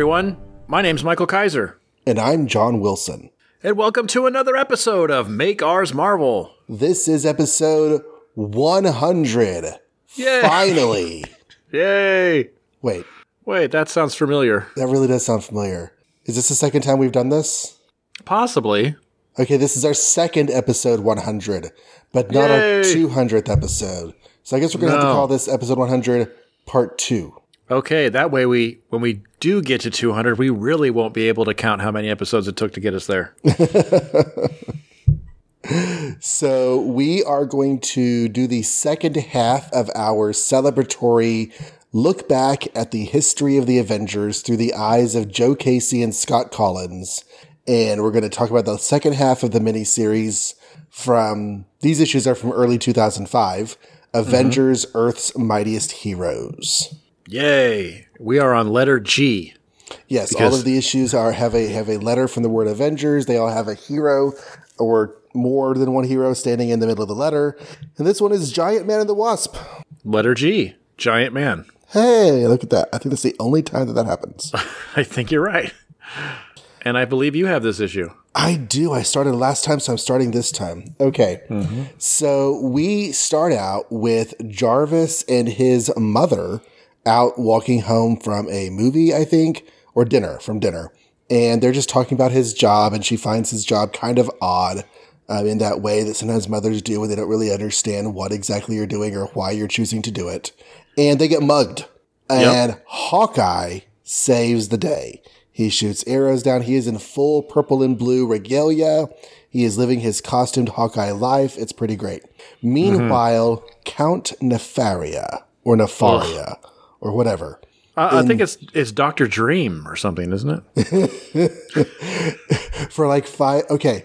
everyone. My name's Michael Kaiser. And I'm John Wilson. And welcome to another episode of Make Ours Marvel. This is episode 100. Yay. Finally. Yay! Wait, Wait, that sounds familiar. that really does sound familiar. Is this the second time we've done this? Possibly. Okay, this is our second episode 100, but not our 200th episode. So I guess we're going to have to call this episode 100 part 2. Okay, that way we when we do get to 200, we really won't be able to count how many episodes it took to get us there. So we are going to do the second half of our celebratory look back at the history of the Avengers through the eyes of Joe Casey and Scott Kolins. And we're going to talk about the second half of the miniseries from these issues are from early 2005 mm-hmm. Avengers Earth's Mightiest Heroes. Yay! We are on letter G. Yes, all of the issues are have a have a letter from the word Avengers. They all have a hero or more than one hero standing in the middle of the letter. And this one is Giant Man and the Wasp. Letter G. Giant man. Hey, look at that. I think that's the only time that that happens. I think you're right. And I believe you have this issue. I do. I started last time, so I'm starting this time. Okay. Mm-hmm. So we start out with Jarvis and his mother out walking home from a movie, I think, or dinner, from dinner. And they're just talking about his job, and she finds his job kind of odd um, in that way that sometimes mothers do when they don't really understand what exactly you're doing or why you're choosing to do it. And they get mugged. And Hawkeye saves the day. He shoots arrows down. He is in full purple and blue regalia. He is living his costumed Hawkeye life. It's pretty great. Meanwhile, Count Nefaria or Nefaria or whatever. I, I think it's it's Doctor Dream or something, isn't it? For like five. Okay.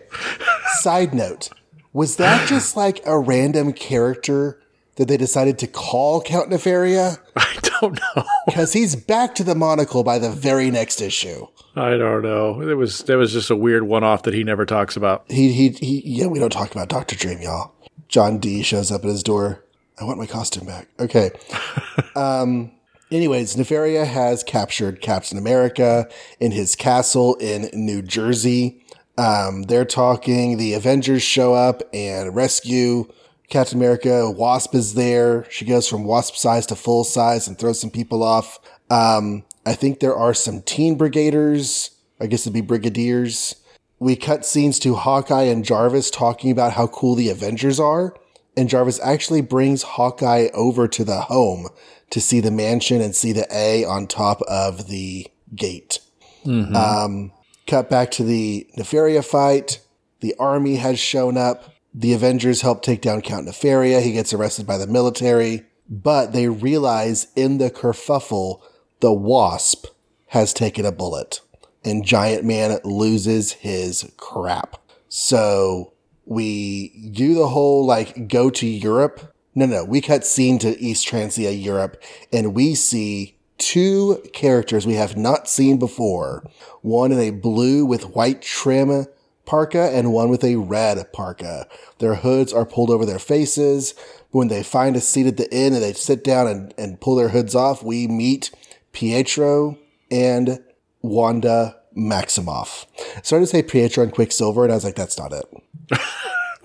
Side note. Was that just like a random character that they decided to call Count Nefaria? I don't know. Because he's back to the monocle by the very next issue. I don't know. It was that was just a weird one-off that he never talks about. He, he, he, yeah, we don't talk about Dr. Dream, y'all. John D shows up at his door. I want my costume back. Okay. um, anyways, Nefaria has captured Captain America in his castle in New Jersey. Um, they're talking. The Avengers show up and rescue Captain America. Wasp is there. She goes from wasp size to full size and throws some people off. Um, I think there are some teen brigaders. I guess it'd be brigadiers we cut scenes to Hawkeye and Jarvis talking about how cool the Avengers are. And Jarvis actually brings Hawkeye over to the home to see the mansion and see the A on top of the gate. Um, cut back to the Nefaria fight. The army has shown up. The Avengers help take down Count Nefaria. He gets arrested by the military. But they realize in the kerfuffle, the Wasp has taken a bullet and Giant Man loses his crap. So we do the whole like go to Europe. No, no, we cut scene to East Transia, Europe, and we see two characters we have not seen before. One in a blue with white trim parka and one with a red parka. Their hoods are pulled over their faces. When they find a seat at the inn and they sit down and, and pull their hoods off, we meet Pietro and Wanda Maximoff. I started to say Pietro and Quicksilver, and I was like, that's not it.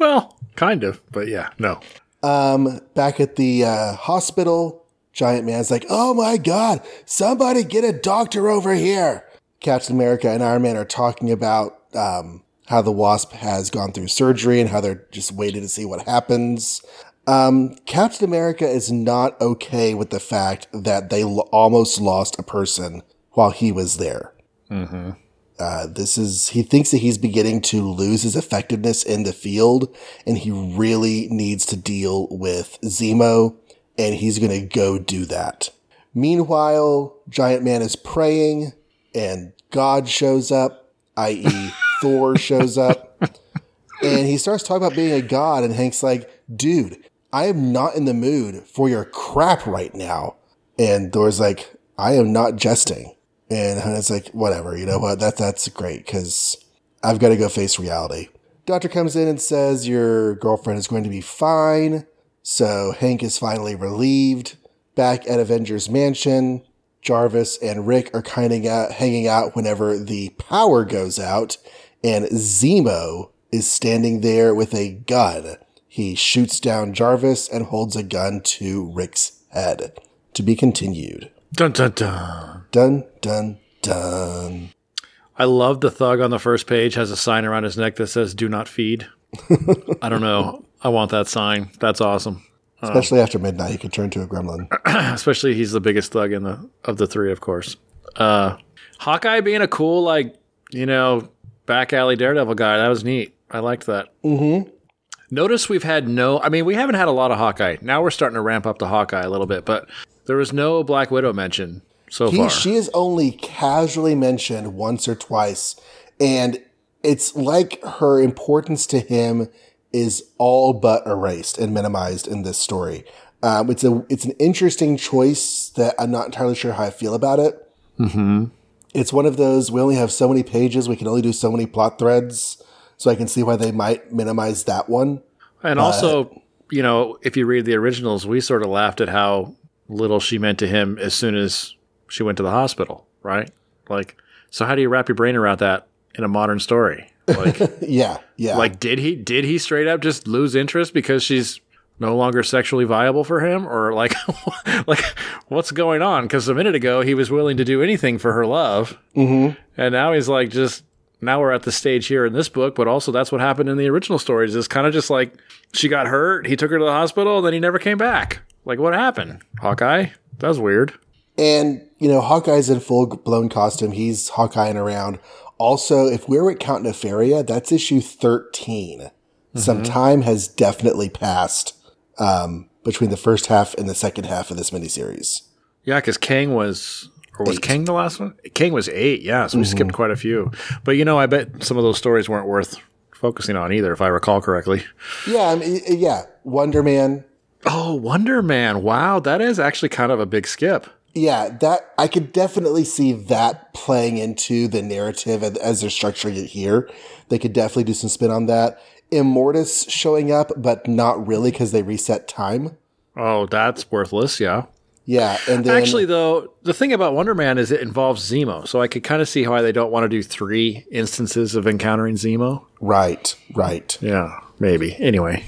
Well, kind of, but yeah, no. Um, back at the uh, hospital, Giant Man's like, oh my God, somebody get a doctor over here. Captain America and Iron Man are talking about um, how the Wasp has gone through surgery and how they're just waiting to see what happens. Um, Captain America is not okay with the fact that they lo- almost lost a person while he was there. Uh, this is he thinks that he's beginning to lose his effectiveness in the field, and he really needs to deal with Zemo, and he's going to go do that. Meanwhile, Giant Man is praying, and God shows up, i.e., Thor shows up, and he starts talking about being a god, and Hank's like, "Dude, I am not in the mood for your crap right now." And Thor's like, "I am not jesting." And it's like, whatever, you know what? That that's great because I've got to go face reality. Doctor comes in and says your girlfriend is going to be fine. So Hank is finally relieved. Back at Avengers Mansion, Jarvis and Rick are kind of out, hanging out whenever the power goes out, and Zemo is standing there with a gun. He shoots down Jarvis and holds a gun to Rick's head. To be continued. Dun dun dun. Dun, dun, dun. I love the thug on the first page has a sign around his neck that says "Do not feed." I don't know. I want that sign. That's awesome. Especially after midnight, he could turn to a gremlin. Especially he's the biggest thug in the of the three, of course. Uh, Hawkeye being a cool like you know back alley daredevil guy that was neat. I liked that. Mm-hmm. Notice we've had no. I mean, we haven't had a lot of Hawkeye. Now we're starting to ramp up the Hawkeye a little bit, but there was no Black Widow mention so He, far. she is only casually mentioned once or twice, and it's like her importance to him is all but erased and minimized in this story. Um, it's a it's an interesting choice that I'm not entirely sure how I feel about it. Mm-hmm. It's one of those we only have so many pages, we can only do so many plot threads, so I can see why they might minimize that one. And also, you know, if you read the originals, we sort of laughed at how little she meant to him as soon as she went to the hospital, right? Like, so how do you wrap your brain around that in a modern story? Like, Yeah, yeah. like did he did he straight up just lose interest because she's no longer sexually viable for him, or like, like what's going on? Because a minute ago he was willing to do anything for her love, mm-hmm. and now he's like just. Now we're at the stage here in this book, but also that's what happened in the original stories. It's kind of just like she got hurt, he took her to the hospital, and then he never came back. Like, what happened, Hawkeye? That was weird. And, you know, Hawkeye's in full blown costume. He's Hawkeyeing around. Also, if we're at Count Nefaria, that's issue 13. Some time has definitely passed um, between the first half and the second half of this miniseries. Yeah, because Kang was, or was Eight. Kang the last one? King was eight. Yeah, so we skipped quite a few. But you know, I bet some of those stories weren't worth focusing on either, if I recall correctly. Yeah, I mean, yeah. Wonder Man. Oh, Wonder Man! Wow, that is actually kind of a big skip. Yeah, that I could definitely see that playing into the narrative as- as they're structuring it here. They could definitely do some spin on that. Immortus showing up, but not really because they reset time. Oh, that's worthless. Yeah. Yeah, and then Actually, though, the thing about Wonder Man is it involves Zemo, so I could kind of see why they don't want to do three instances of encountering Zemo. right, right. Yeah, maybe. Anyway,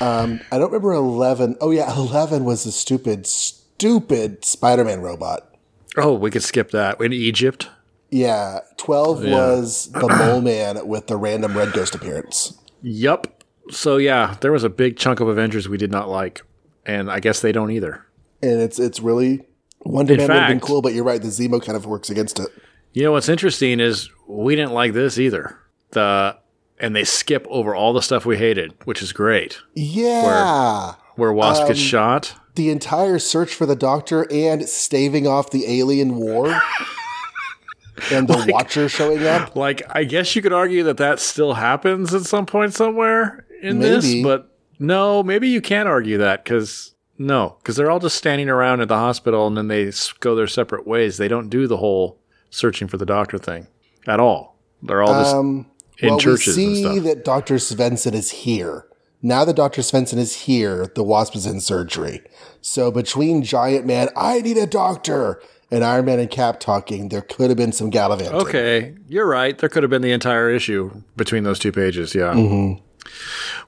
um, I don't remember 11. Oh, yeah, 11 was the stupid, stupid Spider Man robot. oh, we could skip that in Egypt. Yeah, 12 was the Mole Man with the random Red Ghost appearance. Yup. So yeah, there was a big chunk of Avengers we did not like, and I guess they don't either. And it's it's really. Wonder In Man would have been cool, but you're right. The Zemo kind of works against it. You know what's interesting is we didn't like this either. The and they skip over all the stuff we hated, which is great. Yeah. Where Wasp gets shot. The entire search for the Doctor and staving off the alien war. and the Watcher showing up. Like I guess you could argue that that still happens at some point somewhere in this, but no, maybe you can't argue that because no, because they're all just standing around at the hospital and then they go their separate ways. They don't do the whole searching for the doctor thing at all. They're all just Um, in well, churches we see that Dr. Svensson is here. Now that Dr. Svensson is here, the Wasp is in surgery. So between Giant Man, I need a doctor, and Iron Man and Cap talking, there could have been some gallivanting. Okay, you're right. There could have been the entire issue between those two pages. Yeah. Mm-hmm.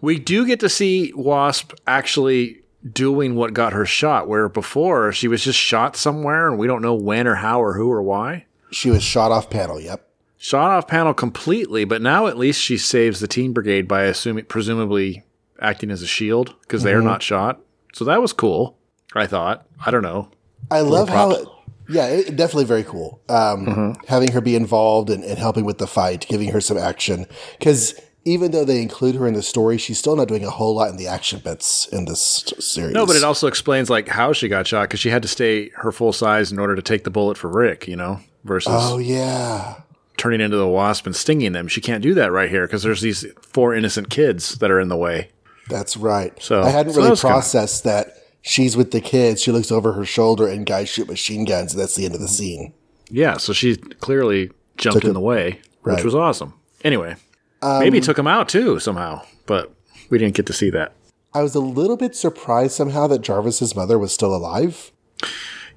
We do get to see Wasp actually doing what got her shot, where before she was just shot somewhere and we don't know when or how or who or why. She was shot off panel, yep. Shot off panel completely, but now at least she saves the Teen Brigade by assuming, presumably acting as a shield because they are not shot. So that was cool. I thought. I don't know. I love how, props. yeah, it, definitely very cool. Um, Having her be involved and, and helping with the fight, giving her some action. Because even though they include her in the story, she's still not doing a whole lot in the action bits in this series. No, but it also explains like how she got shot because she had to stay her full size in order to take the bullet for Rick. You know, versus Oh, yeah. Turning into the wasp and stinging them. She can't do that right here because there's these four innocent kids that are in the way. That's right. So- I hadn't so that really kinda- processed that she's with the kids. She looks over her shoulder and guys shoot machine guns. And that's the end of the scene. Yeah, so she clearly jumped in the way, which Right. Um, was awesome. Anyway, maybe took him out too somehow, but we didn't get to see that. I was a little bit surprised somehow that Jarvis's mother was still alive.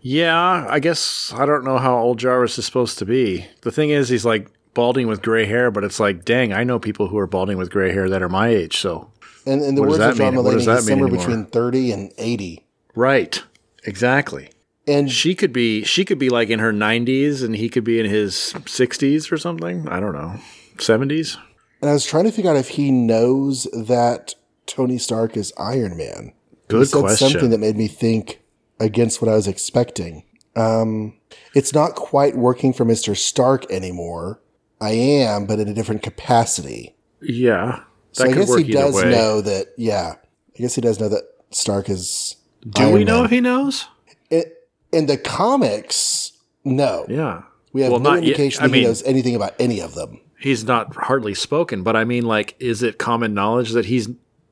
Yeah, I guess I don't know how old Jarvis is supposed to be. The thing is, he's like balding with gray hair, but it's like, dang, I know people who are balding with gray hair that are my age. So, And in the words that of John mean? What does Mulaney, he's somewhere anymore? between 30 and 80. right, exactly. And She could be, she could be like in her 90s, and he could be in his 60s or something. I don't know, 70s. And I was trying to figure out if he knows that Tony Stark is Iron Man. Good he said question. something that made me think against what I was expecting. Um, it's not quite working for Mr. Stark anymore. I am, but in a different capacity. Yeah, So I guess he does way. know that. Yeah, I guess he does know that Stark is. Do Iron we know Man. if he knows? It, in the comics? No, Yeah, we have Well, no not indication I that he mean- knows anything about any of them. he's not hardly spoken, but I mean, like, is it common knowledge that he's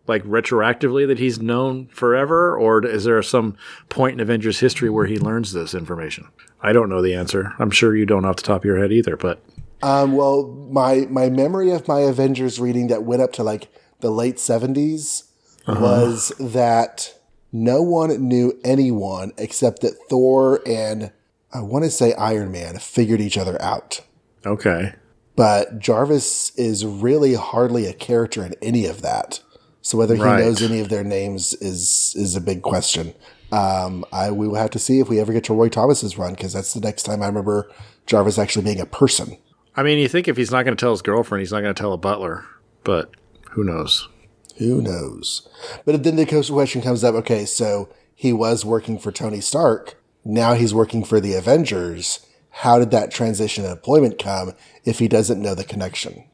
like retroactively that he's known forever, or is there some point in Avengers history where he learns this information? I don't know the answer. I'm sure you don't off the top of your head either, but Um, well, my my memory of my Avengers reading that went up to like the late 70s Uh-huh. was that no one knew anyone except that Thor and I want to say Iron Man figured each other out. okay. But Jarvis is really hardly a character in any of that. So whether he Right. knows any of their names is is a big question. Um, I we will have to see if we ever get to Roy Thomas's run because that's the next time I remember Jarvis actually being a person. I mean, you think if he's not going to tell his girlfriend, he's not going to tell a butler, but who knows? Who knows? But then the question comes up okay, so he was working for Tony Stark. Now he's working for the Avengers. How did that transition in employment come if he doesn't know the connection?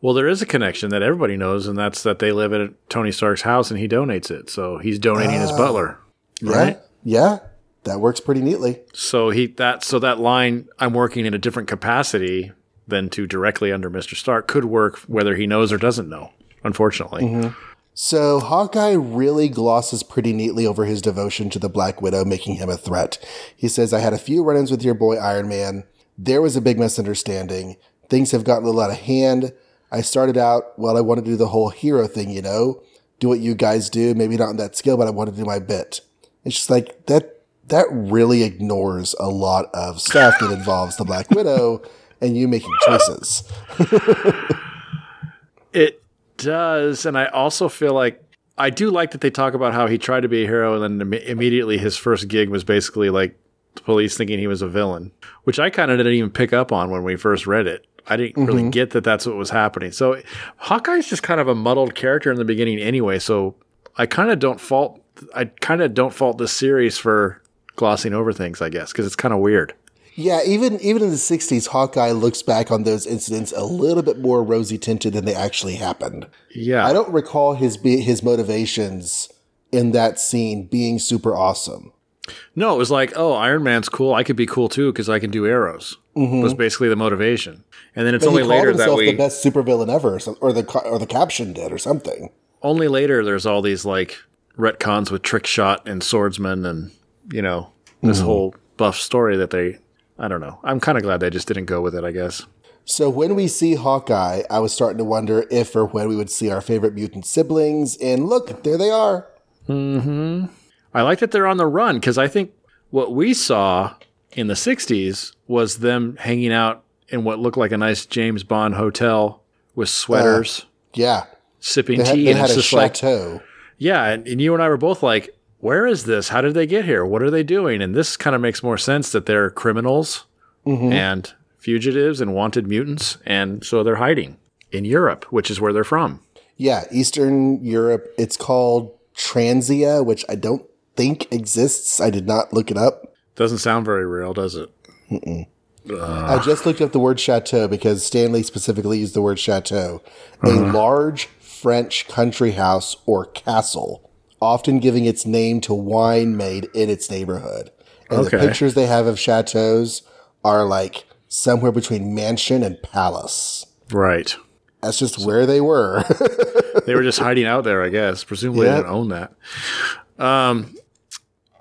Well, there is a connection that everybody knows, and that's that they live at Tony Stark's house and he donates it. So he's donating his oh. butler. Right? Yeah. Yeah. That works pretty neatly. So he that so that line I'm working in a different capacity than to directly under Mr. Stark could work whether he knows or doesn't know. Unfortunately. Mm-hmm. So Hawkeye really glosses pretty neatly over his devotion to the Black Widow, making him a threat. He says, I had a few run ins with your boy Iron Man. There was a big misunderstanding. Things have gotten a little out of hand. I started out, well, I wanted to do the whole hero thing, you know, do what you guys do. Maybe not in that skill, but I wanted to do my bit. It's just like that, that really ignores a lot of stuff that involves the Black Widow and you making choices. It does, and I also feel like I do like that they talk about how he tried to be a hero, and then imme- immediately his first gig was basically like the police thinking he was a villain, which I kind of didn't even pick up on when we first read it. I didn't really mm-hmm. get that that's what was happening. So Hawkeye's just kind of a muddled character in the beginning, anyway. So I kind of don't fault. I kind of don't fault this series for glossing over things, I guess, because it's kind of weird. Yeah, even even in the '60s, Hawkeye looks back on those incidents a little bit more rosy tinted than they actually happened. Yeah, I don't recall his be- his motivations in that scene being super awesome. No, it was like, oh, Iron Man's cool. I could be cool too because I can do arrows. Mm-hmm. Was basically the motivation, and then it's But only later that himself we the best supervillain ever, or, the or the caption did, or something. only later there's all these like retcons with trick shot and swordsman and you know this whole buff story that they. I don't know. I'm kind of glad they just didn't go with it. I guess. So when we see Hawkeye, I was starting to wonder if or when we would see our favorite mutant siblings. And look, there they are. Hmm. I like that they're on the run because I think what we saw in the 60s was them hanging out in what looked like a nice James Bond hotel with sweaters, uh, Yeah, sipping they tea, and had it's a just like, yeah. And, and you and I were both like, where is this? How did they get here? What are they doing? And this kind of makes more sense that they're criminals mm-hmm. and fugitives and wanted mutants. And so they're hiding in Europe, which is where they're from. Yeah, Eastern Europe. It's called Transia, which I don't think exists. I did not look it up. Doesn't sound very real, does it? I just looked up the word chateau because Stan Lee specifically used the word chateau. A large French country house or castle, often giving its name to wine made in its neighborhood. And the pictures they have of chateaus are like somewhere between mansion and palace. Right. That's just where they were. they were just hiding out there, I guess. Presumably Yeah. they didn't own that. Um,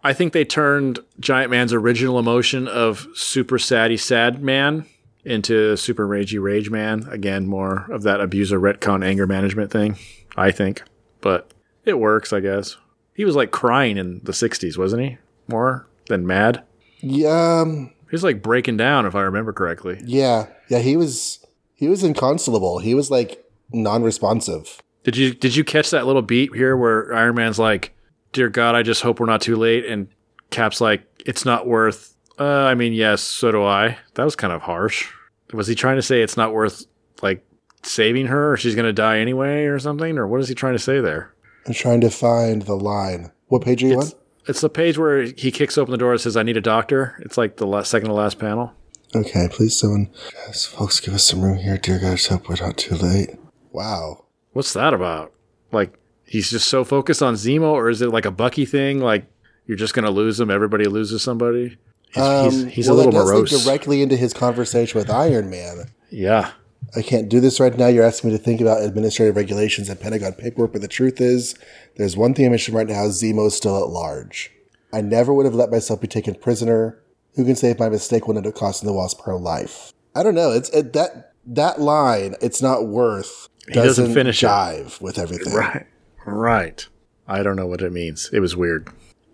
I think they turned Giant Man's original emotion of super saddy sad man into super ragey rage man. Again, more of that abuser retcon anger management thing, I think. But it works, I guess. He was like crying in the 60s, wasn't he? More than mad. Yeah, um, He's like breaking down, if I remember correctly. yeah, yeah. He was he was inconsolable. He was like non-responsive. Did you did you catch that little beat here where Iron Man's like, "Dear God, I just hope we're not too late," and Cap's like, "It's not worth." Uh, I mean, yes, so do I. That was kind of harsh. Was he trying to say it's not worth like saving her, or she's gonna die anyway, or something, or what is he trying to say there? I'm trying to find the line. What page are you on? It's the page where he kicks open the door and says, "I need a doctor." It's like the last, second to last panel. Okay, please, someone. Guys, folks, give us some room here. Dear God, I just hope we're not too late. Wow. What's that about? Like he's just so focused on Zemo, or is it like a Bucky thing? Like you're just gonna lose him. Everybody loses somebody. He's, he's, Um, he's well, a little that does morose. directly into his conversation with Iron Man. yeah. I can't do this right now. You're asking me to think about administrative regulations and Pentagon paperwork, but the truth is, there's one thing I'm mentioning right now: Zemo is still at large. I never would have let myself be taken prisoner. Who can say if my mistake would end up costing the Wasp her life? I don't know. It's it, that that line. It's not worth. doesn't Doesn't, finish it. with everything. Right. Right. I don't know what it means. It was weird.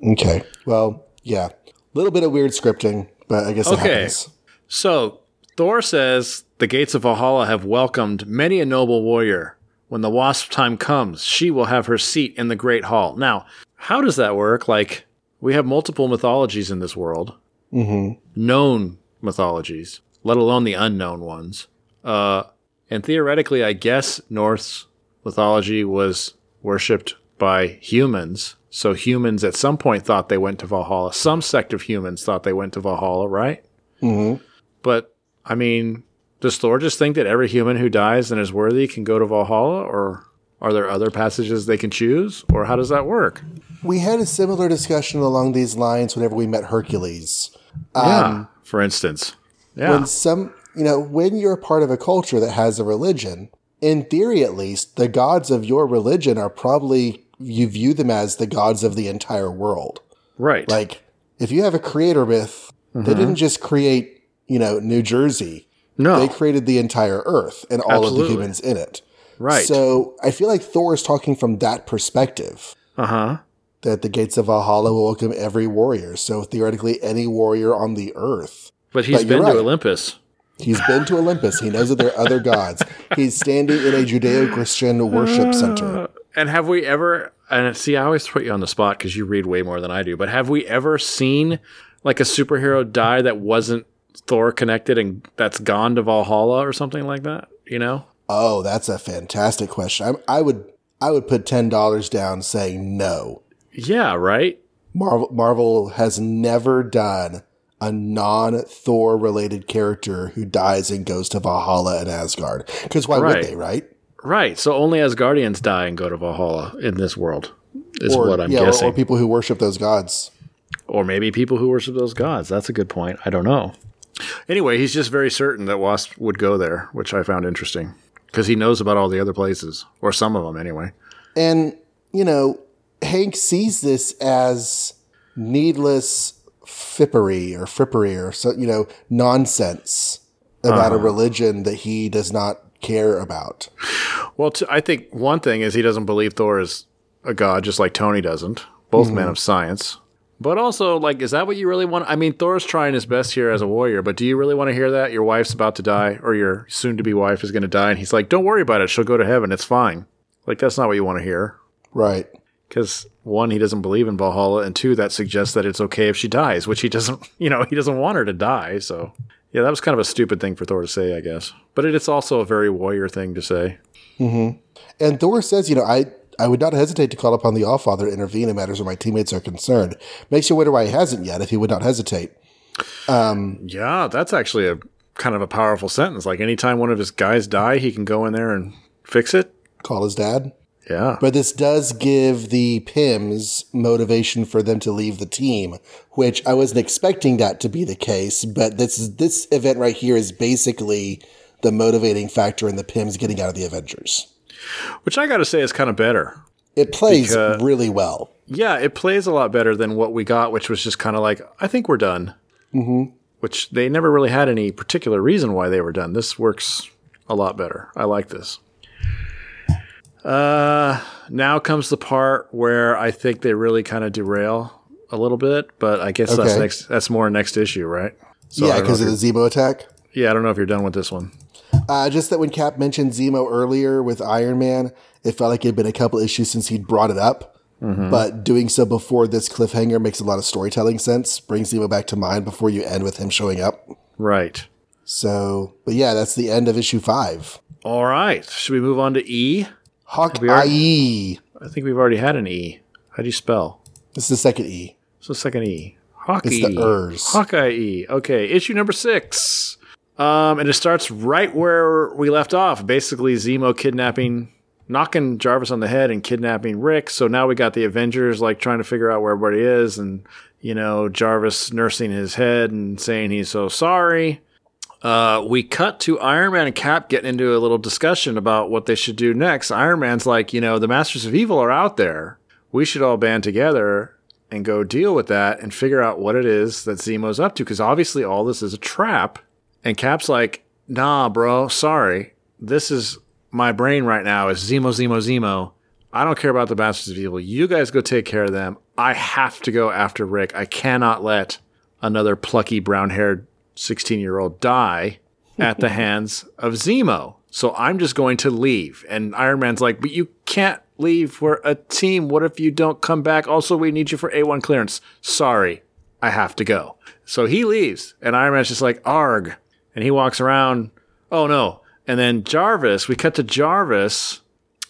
Okay. Well, yeah, a little bit of weird scripting, but I guess it Okay. happens. So Thor says the gates of Valhalla have welcomed many a noble warrior. When the wasp time comes, she will have her seat in the great hall. Now, how does that work? Like, we have multiple mythologies in this world, hmm known mythologies, let alone the unknown ones. Uh, and theoretically, I guess Norse mythology was worshipped by humans. So humans at some point thought they went to Valhalla. Some sect of humans thought they went to Valhalla, right? hmm But I mean, does Thor just think that every human who dies and is worthy can go to Valhalla, or are there other passages they can choose, or how does that work? We had a similar discussion along these lines whenever we met Hercules. yeah, for instance. Yeah, when some you know when you're part of a culture that has a religion in theory at least the gods of your religion are probably you view them as the gods of the entire world right. like if you have a creator myth they didn't just create you know new jersey no, they created the entire earth and all of the humans in it right. so i feel like thor is talking from that perspective uh huh. that the gates of valhalla will welcome every warrior so theoretically any warrior on the earth But he's But been right. to Olympus. He's been to Olympus. He knows that there are other gods. He's standing in a Judeo Christian worship uh, center. And have we ever? And see, I always put you on the spot because you read way more than I do. But have we ever seen like a superhero die that wasn't Thor connected and that's gone to Valhalla or something like that? You know? Oh, that's a fantastic question. I, I would I would put ten dollars down saying no. Yeah. Right. Marvel Marvel has never done a non Thor related character who dies and goes to Valhalla and Asgard. Because why Right. would they, right? Right. So only Asgardians die and go to Valhalla in this world, is Or what I'm yeah, or, guessing. or people who worship those gods. Or maybe people who worship those gods. That's a good point. I don't know. Anyway, he's just very certain that Wasp would go there, which I found interesting because he knows about all the other places, or some of them anyway. And, you know, Hank sees this as needless fippery or frippery or so, you know, nonsense about a uh-huh. religion that he does not care about. Well, t- I think one thing is he doesn't believe Thor is a god, just like Tony doesn't. Both men mm-hmm. of science. But also, like, is that what you really want? I mean, Thor's trying his best here as a warrior, but do you really want to hear that? Your wife's about to die, or your soon to be wife is going to die, and he's like, don't worry about it. She'll go to heaven. It's fine. Like, that's not what you want to hear. Right. Because one, he doesn't believe in Valhalla, and two, that suggests that it's okay if she dies, which he doesn't, you know, he doesn't want her to die. So, yeah, that was kind of a stupid thing for Thor to say, I guess. But it's also a very warrior thing to say. Mm-hmm. And Thor says, you know, I, I would not hesitate to call upon the Allfather to intervene in matters where my teammates are concerned. Makes you wonder why he hasn't yet if he would not hesitate. Um, yeah, that's actually a kind of a powerful sentence. Like anytime one of his guys die, he can go in there and fix it. Call his dad. Yeah. But this does give the Pyms motivation for them to leave the team, which I wasn't expecting that to be the case. But this is, this event right here is basically the motivating factor in the Pyms getting out of the Avengers. Which I got to say is kind of better. It plays Because- really well. Yeah, it plays a lot better than what we got, which was just kind of like, I think we're done. Mm-hmm. Which they never really had any particular reason why they were done. This works a lot better. I like this. Uh, now comes the part where I think they really kind of derail a little bit, but I guess that's next. That's more next issue, right? So yeah, because of the Zemo attack. yeah, I don't know if you're done with this one. Uh, just that when Cap mentioned Zemo earlier with Iron Man, it felt like it had been a couple issues since he'd brought it up. But doing so before this cliffhanger makes a lot of storytelling sense. Brings Zemo back to mind before you end with him showing up. Right. So, but yeah, that's the end of issue five. All right. Should we move on to E? Hawkeye. I think we've already had an E. How do you spell? This is the second E. So second E. Hockey. It's the ers. Hawkeye E. Okay, issue number six. Um, and it starts right where we left off. Basically, Zemo kidnapping, knocking Jarvis on the head and kidnapping Rick. So now we got the Avengers like trying to figure out where everybody is, and you know Jarvis nursing his head and saying he's so sorry. Uh, we cut to Iron Man and Cap getting into a little discussion about what they should do next. Iron Man's like, you know, the Masters of Evil are out there. We should all band together and go deal with that and figure out what it is that Zemo's up to. Because obviously, all this is a trap. And Cap's like, nah, bro, sorry. This is my brain right now is Zemo, Zemo, Zemo. I don't care about the Masters of Evil. You guys go take care of them. I have to go after Rick. I cannot let another plucky brown haired 16 year old die at the hands of Zemo. So I'm just going to leave. And Iron Man's like, but you can't leave. We're a team. What if you don't come back? Also, we need you for A1 clearance. Sorry, I have to go. So he leaves. And Iron Man's just like, arg. And he walks around. Oh no. And then Jarvis, we cut to Jarvis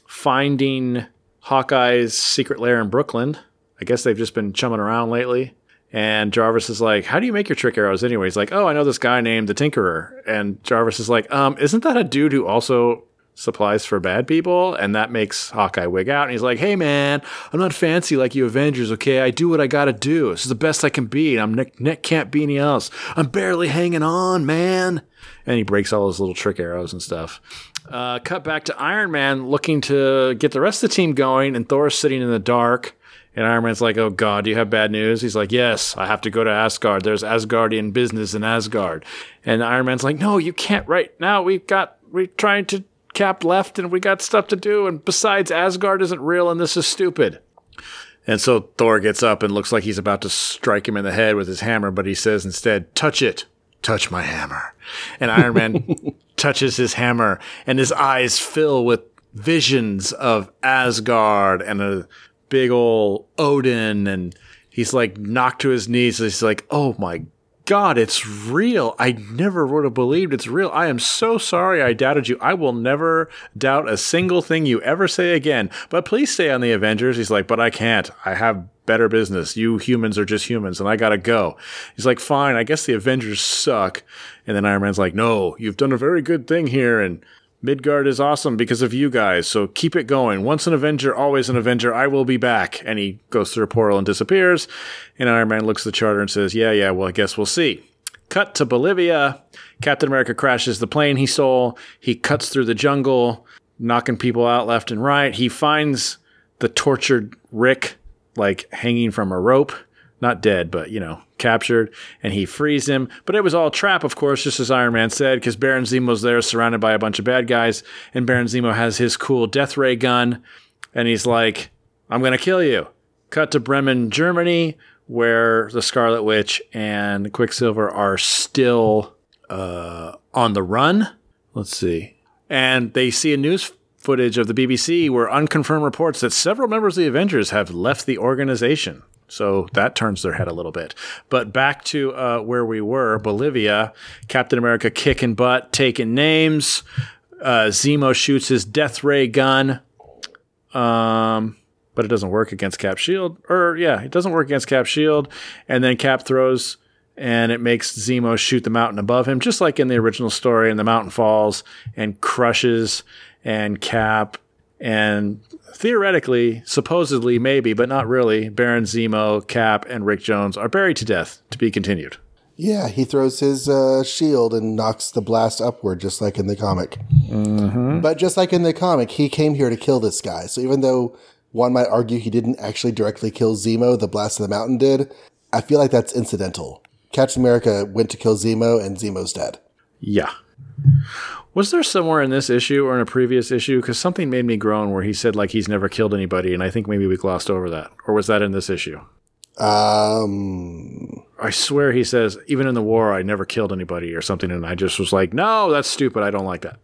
finding Hawkeye's secret lair in Brooklyn. I guess they've just been chumming around lately. And Jarvis is like, How do you make your trick arrows anyway? He's like, Oh, I know this guy named the Tinkerer. And Jarvis is like, Um, isn't that a dude who also supplies for bad people? And that makes Hawkeye wig out. And he's like, Hey, man, I'm not fancy like you Avengers, okay? I do what I gotta do. This is the best I can be. And I'm Nick, Nick can't be any else. I'm barely hanging on, man. And he breaks all his little trick arrows and stuff. Uh, cut back to Iron Man looking to get the rest of the team going, and Thor's sitting in the dark. And Iron Man's like, "Oh God, do you have bad news?" He's like, "Yes, I have to go to Asgard. There's Asgardian business in Asgard." And Iron Man's like, "No, you can't right now. We've got we're trying to cap left, and we got stuff to do. And besides, Asgard isn't real, and this is stupid." And so Thor gets up and looks like he's about to strike him in the head with his hammer, but he says instead, "Touch it, touch my hammer." And Iron Man touches his hammer, and his eyes fill with visions of Asgard and a big old Odin, and he's like knocked to his knees. He's like, "Oh my God, it's real! I never would have believed it's real. I am so sorry I doubted you. I will never doubt a single thing you ever say again. But please stay on the Avengers." He's like, "But I can't. I have." Better business. You humans are just humans, and I gotta go. He's like, fine, I guess the Avengers suck. And then Iron Man's like, no, you've done a very good thing here, and Midgard is awesome because of you guys, so keep it going. Once an Avenger, always an Avenger. I will be back. And he goes through a portal and disappears. And Iron Man looks at the charter and says, yeah, yeah, well, I guess we'll see. Cut to Bolivia. Captain America crashes the plane he stole. He cuts through the jungle, knocking people out left and right. He finds the tortured Rick, like hanging from a rope not dead, but you know, captured, and he frees him. But it was all trap, of course, just as Iron Man said, because Baron Zemo's there, surrounded by a bunch of bad guys, and Baron Zemo has his cool death ray gun, and he's like, "I'm gonna kill you." Cut to Bremen, Germany, where the Scarlet Witch and Quicksilver are still uh, on the run. Let's see, and they see a news footage of the BBC where unconfirmed reports that several members of the Avengers have left the organization. So that turns their head a little bit. But back to uh, where we were, Bolivia, Captain America kicking butt, taking names. Uh, Zemo shoots his death ray gun. Um, but it doesn't work against Cap Shield. Or, yeah, it doesn't work against Cap Shield. And then Cap throws, and it makes Zemo shoot the mountain above him, just like in the original story. And the mountain falls and crushes, and Cap and theoretically, supposedly, maybe, but not really, Baron Zemo, Cap, and Rick Jones are buried to death. To be continued. Yeah, he throws his uh, shield and knocks the blast upward, just like in the comic. But just like in the comic, he came here to kill this guy. So even though one might argue he didn't actually directly kill Zemo, the blast of the mountain did, I feel like that's incidental. Captain America went to kill Zemo, and Zemo's dead. Yeah. Was there somewhere in this issue or in a previous issue? Because something made me groan where he said like he's never killed anybody, and I think maybe we glossed over that. Or was that in this issue? Um, I swear he says, even in the war, I never killed anybody or something. And I just was like, no, that's stupid. I don't like that.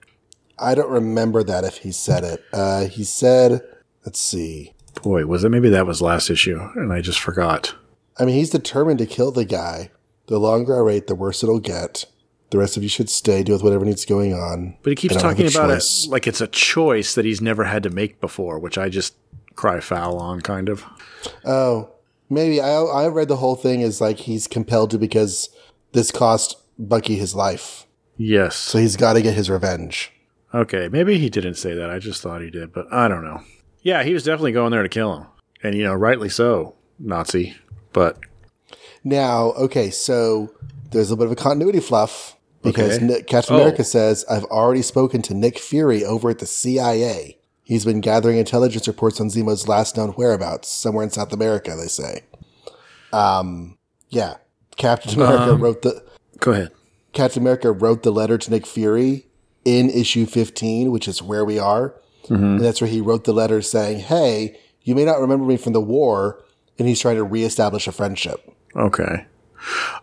I don't remember that if he said it. Uh, he said, let's see. Boy, was it maybe that was last issue and I just forgot. I mean, he's determined to kill the guy. The longer I wait, the worse it'll get. The rest of you should stay, deal with whatever needs going on. But he keeps I don't have talking about choice. it like it's a choice that he's never had to make before, which I just cry foul on, kind of. Oh, maybe I I read the whole thing as like he's compelled to because this cost Bucky his life, Yes. so he's got to get his revenge. Okay, maybe he didn't say that. I just thought he did, but I don't know. Yeah, he was definitely going there to kill him. And, you know, rightly so, Nazi. But, Now, okay, so there's a little bit of a continuity fluff because Okay. Nick, Captain Oh. America says I've already spoken to Nick Fury over at the CIA. He's been gathering intelligence reports on Zemo's last known whereabouts somewhere in South America. They say. Um, yeah, Captain America Um, wrote the go ahead. Captain America wrote the letter to Nick Fury in issue 15, which is where we are. And that's where he wrote the letter saying, Hey, you may not remember me from the war. And he's trying to reestablish a friendship. Okay.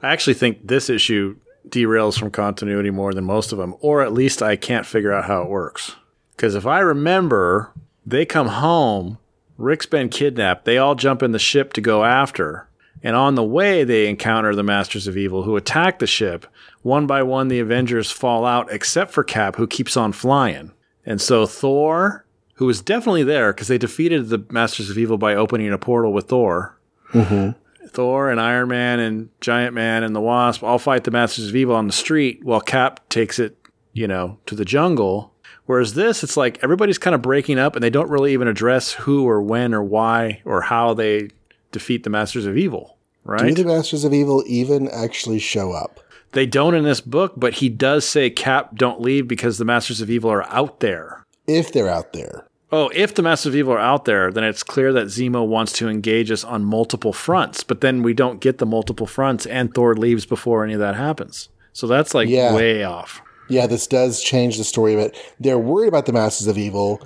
I actually think this issue derails from continuity more than most of them, or at least I can't figure out how it works. Because if I remember, they come home, Rick's been kidnapped, they all jump in the ship to go after, and on the way they encounter the Masters of Evil who attack the ship. One by one, the Avengers fall out, except for Cap, who keeps on flying. And so Thor, who was definitely there because they defeated the Masters of Evil by opening a portal with Thor, mm-hmm. Thor and Iron Man and Giant Man and the Wasp all fight the Masters of Evil on the street while Cap takes it, you know, to the jungle. Whereas this, it's like everybody's kind of breaking up and they don't really even address who or when or why or how they defeat the Masters of Evil, right? Do the Masters of Evil even actually show up? They don't in this book, but he does say, Cap, don't leave because the Masters of Evil are out there. If they're out there. Oh, if the Masters of Evil are out there, then it's clear that Zemo wants to engage us on multiple fronts. But then we don't get the multiple fronts, and Thor leaves before any of that happens. So that's like Yeah. way off. Yeah, this does change the story a bit. They're worried about the Masters of Evil.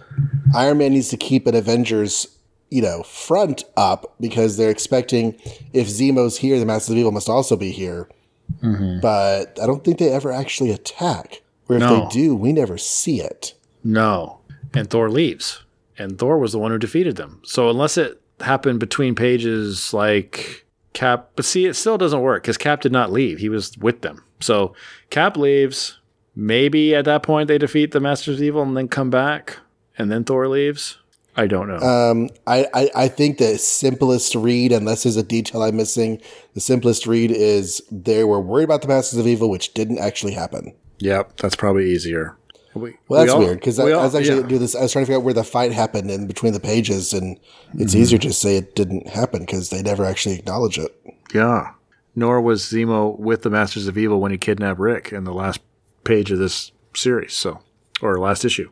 Iron Man needs to keep an Avengers, you know, front up because they're expecting if Zemo's here, the Masters of Evil must also be here. Mm-hmm. But I don't think they ever actually attack. Or if No. they do, we never see it. No. And Thor leaves. And Thor was the one who defeated them. So unless it happened between pages like Cap, but see, it still doesn't work because Cap did not leave. He was with them. So Cap leaves. Maybe at that point they defeat the Masters of Evil and then come back. And then Thor leaves. I don't know. Um, I, I, I think the simplest read, unless there's a detail I'm missing, the simplest read is they were worried about the Masters of Evil, which didn't actually happen. Yep, that's probably easier. We, Well, that's we all- weird because I, we I all- was actually yeah. do this. I was trying to figure out where the fight happened in between the pages, and it's Mm-hmm. easier to say it didn't happen because they never actually acknowledge it. Yeah. Nor was Zemo with the Masters of Evil when he kidnapped Rick in the last page of this series, so or last issue.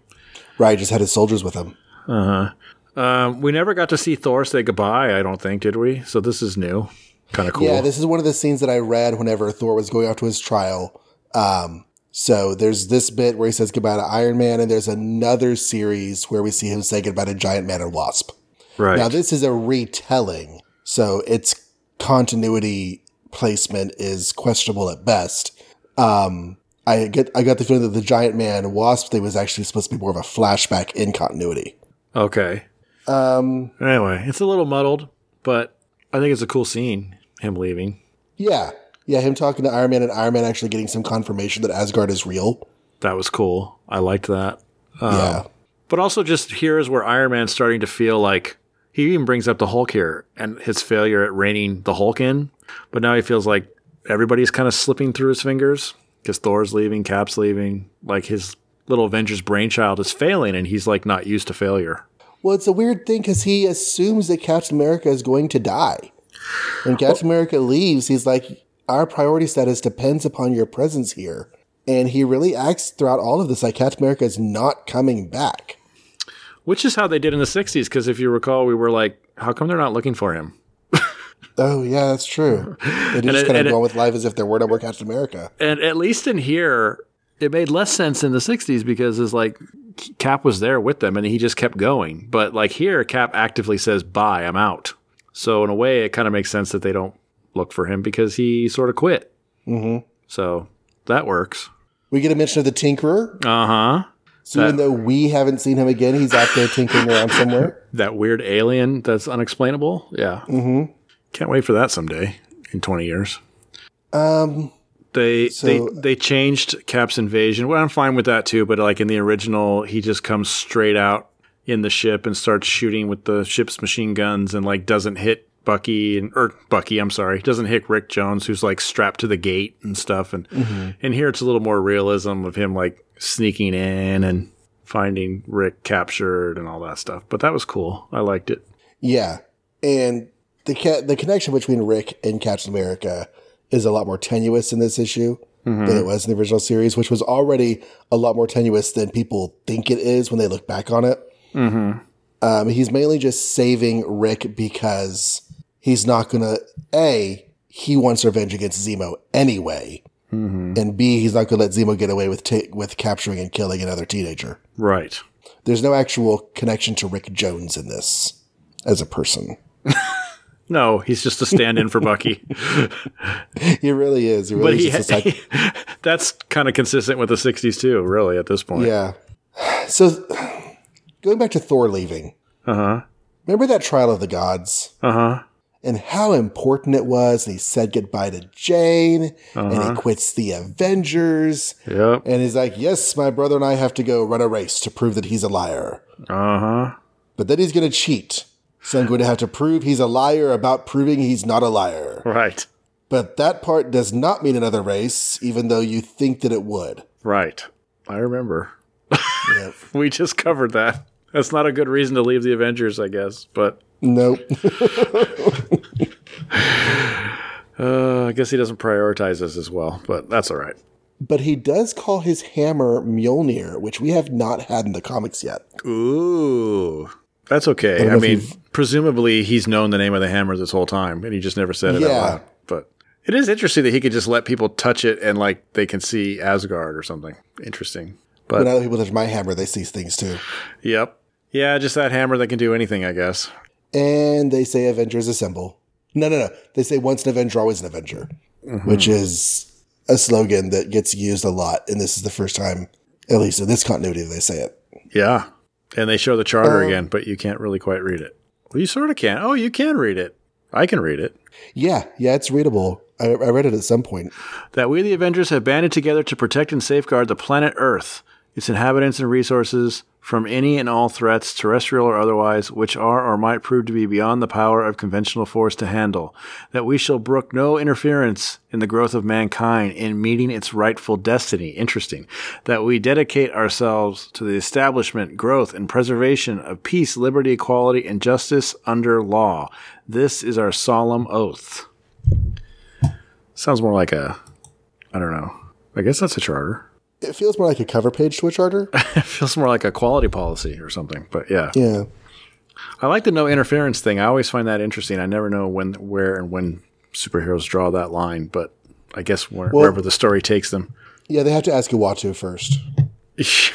Right, just had his soldiers with him. Uh huh. Um, we never got to see Thor say goodbye. I don't think, did we? So this is new, kind of cool. Yeah, this is one of the scenes that I read whenever Thor was going off to his trial. Um, so there's this bit where he says goodbye to Iron Man, and there's another series where we see him say goodbye to Giant Man and Wasp. right. Now this is a retelling, so its continuity placement is questionable at best. Um, I get I got the feeling that the Giant Man Wasp thing was actually supposed to be more of a flashback in continuity. okay. Um, Anyway, it's a little muddled, but I think it's a cool scene. Him leaving. yeah, yeah, him talking to Iron Man and Iron Man actually getting some confirmation that Asgard is real. That was cool. I liked that. Um, yeah, But also, just here is where Iron Man's starting to feel like he even brings up the Hulk here and his failure at reining the Hulk in. But now he feels like everybody's kind of slipping through his fingers because Thor's leaving, Cap's leaving. Like his little Avengers brainchild is failing, and he's like not used to failure. Well, it's a weird thing because he assumes that Captain America is going to die. When Captain America leaves, he's like, Our priority status depends upon your presence here. And he really acts throughout all of this like Captain America is not coming back. Which is how they did in the 60s, because if you recall, we were like, how come they're not looking for him? Oh, yeah, that's true. They just it- kind of go with life as if there were no more Captain America. And at least in here, it made less sense in the 60s because it's like Cap was there with them and he just kept going. But like here, Cap actively says, bye, I'm out. So in a way, it kind of makes sense that they don't look for him because he sort of quit. Mm-hmm. So that works. We get a mention of the Tinkerer. Uh huh. So even though we haven't seen him again, he's out there tinkering around somewhere. That weird alien that's unexplainable. Yeah. Mm-hmm. Can't wait for that someday in 20 years. Um, They So- they they changed Cap's invasion. Well, I'm fine with that too. But like in the original, he just comes straight out in the ship and starts shooting with the ship's machine guns and like doesn't hit Bucky and or Bucky. I'm sorry, doesn't hit Rick Jones, who's like strapped to the gate and stuff. And mm-hmm. and here it's a little more realism of him like sneaking in and finding Rick captured and all that stuff. But that was cool. I liked it. yeah, and the ca- the connection between Rick and Captain America is a lot more tenuous in this issue than mm-hmm. it was in the original series, which was already a lot more tenuous than people think it is when they look back on it. Mm-hmm. Um, he's mainly just saving Rick because he's not gonna a he wants revenge against Zemo anyway, and b he's not gonna let Zemo get away with ta- with capturing and killing another teenager. Right. There's no actual connection to Rick Jones in this as a person. No, he's just a stand-in for Bucky. He really is. He But really he, is just a psych- that's kind of consistent with the 60s too, really, at this point. yeah. So going back to Thor leaving, Uh huh. remember that trial of the gods Uh huh. And how important it was? And he said goodbye to Jane, and Uh-huh. he quits the Avengers. Yep. And he's like, Yes, my brother and I have to go run a race to prove that he's a liar. Uh huh. But then he's going to cheat. So I'm going to have to prove he's a liar about proving he's not a liar. Right. But that part does not mean another race, even though you think that it would. Right. I remember. Yep. We just covered that. That's not a good reason to leave the Avengers, I guess. But Nope. uh, I guess he doesn't prioritize this as well. But that's all right. but he does call his hammer Mjolnir, which we have not had in the comics yet. Ooh. That's okay. don't I, mean, presumably he's known the name of the hammer this whole time, and he just never said it out loud. But it is interesting that he could just let people touch it and like they can see Asgard or something. Interesting. But But now that people touch my hammer, they see things too. yep. Yeah, just that hammer that can do anything, I guess. And they say Avengers assemble. No, no, no. They say once an Avenger, always an Avenger, which is a slogan that gets used a lot. And this is the first time, at least in this continuity, they say it. Yeah. And they show the charter Uh, again, but you can't really quite read it. Well, you sort of can. Oh, you can read it. I can read it. Yeah, yeah, it's readable. I, I read it at some point. That we, the Avengers, have banded together to protect and safeguard the planet Earth, its inhabitants and resources from any and all threats, terrestrial or otherwise, which are or might prove to be beyond the power of conventional force to handle. That we shall brook no interference in the growth of mankind in meeting its rightful destiny. Interesting. That we dedicate ourselves to the establishment, growth, and preservation of peace, liberty, equality, and justice under law. This is our solemn oath. Sounds more like a, I don't know. I guess that's a charter. It feels more like a cover page to a charter. It feels more like a quality policy or something. But yeah, yeah. I like the no interference thing. I always find that interesting. I never know when, where, and when superheroes draw that line. But I guess where, wherever the story takes them. Yeah, they have to ask Uatu first.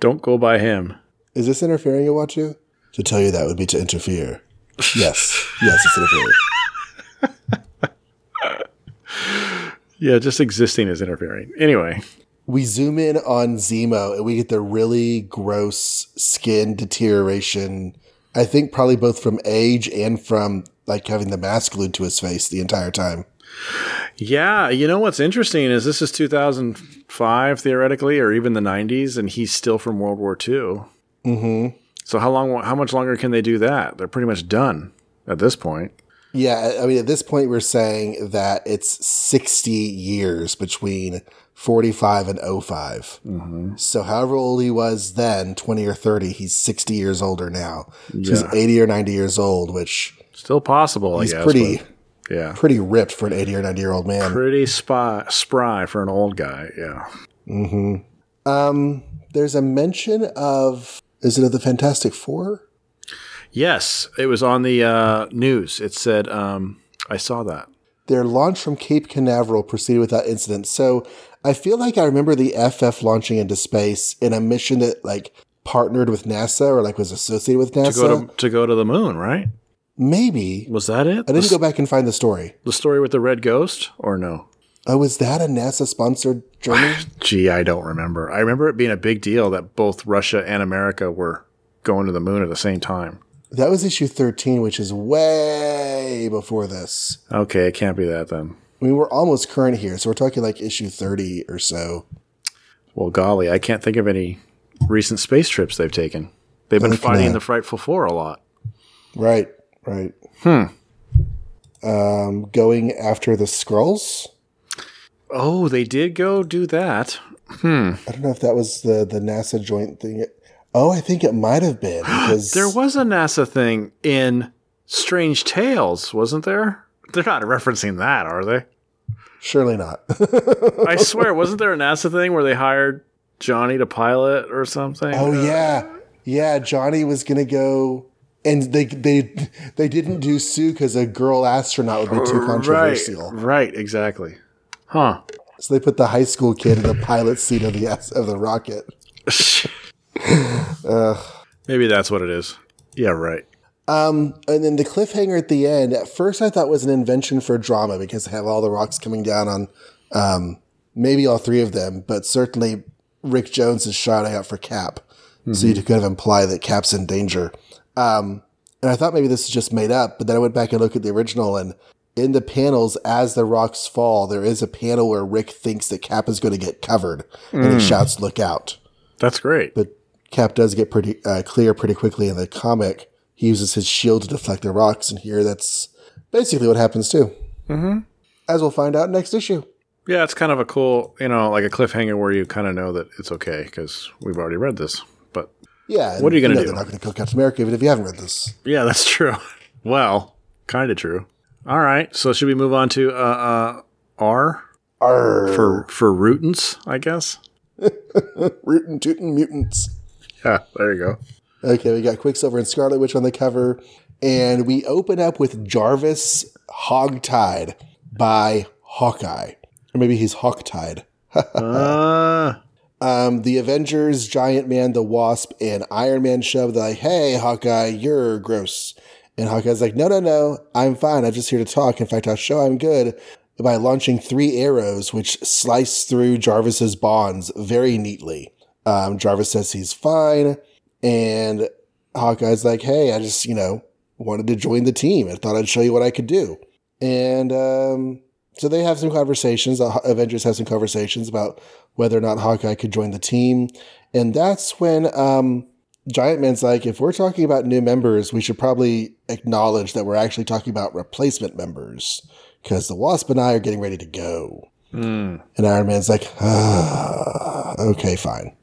Don't go by him. Is this interfering, Uatu? To tell you that would be to interfere. Yes. yes, it's interfering. Yeah, just existing is interfering. Anyway, We zoom in on Zemo and we get the really gross skin deterioration. I think probably both from age and from like having the mask glued to his face the entire time. yeah, you know what's interesting is this is 2005 theoretically, or even the 90s, and he's still from World War II. Mm-hmm. So how long? How much longer can they do that? They're pretty much done at this point. Yeah, I mean, at this point, we're saying that it's 60 years between 45 and 5 So, however old he was then, 20 or 30, he's 60 years older now. So he's 80 or 90 years old, which Still possible, I he's guess. pretty, but yeah, pretty ripped for an 80 or 90 year old man. pretty spy, spry for an old guy. Yeah. Hmm. Um, there's a mention of, is it of the Fantastic Four? Yes, it was on the uh, news. It said, um, I saw that. Their launch from Cape Canaveral proceeded without incident. So I feel like I remember the FF launching into space in a mission that like partnered with NASA or like was associated with NASA. To go to, to go to the moon, right? Maybe. Was that it? I didn't the, go back and find the story. the story with the red ghost, or no? Oh, was that a NASA sponsored journey? Gee, I don't remember. I remember it being a big deal that both Russia and America were going to the moon at the same time. That was issue 13, which is way before this. Okay, it can't be that then. I mean, we're almost current here, so we're talking like issue 30 or so. Well, golly, I can't think of any recent space trips they've taken. They've been fighting the Frightful Four a lot. Right, right. Hmm. Um, going after the scrolls. Oh, they did go do that. Hmm. I don't know if that was the the NASA joint thing. Oh, I think it might have been because There was a NASA thing in Strange Tales, wasn't there? They're not referencing that, are they? surely not. I swear, wasn't there a NASA thing where they hired Johnny to pilot or something? oh yeah, yeah. Johnny was gonna go, and they they they didn't do Sue because a girl astronaut would be too controversial. right, exactly. Huh. So they put the high school kid in the pilot seat of the of the rocket. Maybe that's what it is. Yeah, right. Um, and then the cliffhanger at the end, at first I thought was an invention for drama because they have all the rocks coming down on um, maybe all three of them, but certainly Rick Jones is shouting out for Cap. So you could kind of imply that Cap's in danger. Um, and I thought maybe this is just made up, but then I went back and looked at the original and in the panels as the rocks fall, there is a panel where Rick thinks that Cap is going to get covered and he shouts, look out. That's great. But Cap does get pretty uh, clear pretty quickly in the comic. He uses his shield to deflect the rocks, and here that's basically what happens too. Mm-hmm. As we'll find out next issue. Yeah, it's kind of a cool, you know, like a cliffhanger where you kind of know that it's okay because we've already read this. But Yeah. What are you gonna know do? They're not going to kill Captain America even if you haven't read this. yeah, that's true. well, kind of true. All right, so should we move on to uh, uh, R Arr, for for Rootants, I guess? rootin' tootin' mutants. Yeah, there you go. Okay, we got Quicksilver and Scarlet Witch on the cover, and we open up with Jarvis hogtied by Hawkeye, or maybe he's hawktied. Uh, um, the Avengers, Giant Man, the Wasp, and Iron Man shove. They're like, hey, Hawkeye, you're gross. And Hawkeye's like, no, no, no, I'm fine. I'm just here to talk. In fact, I'll show I'm good by launching three arrows, which slice through Jarvis's bonds very neatly. Um, Jarvis says he's fine. And Hawkeye's like, hey, I just, you know, wanted to join the team. I thought I'd show you what I could do. And um, so they have some conversations. The Avengers have some conversations about whether or not Hawkeye could join the team. And that's when um, Giant Man's like, if we're talking about new members, we should probably acknowledge that we're actually talking about replacement members because the Wasp and I are getting ready to go. And Iron Man's like, ah, okay, fine.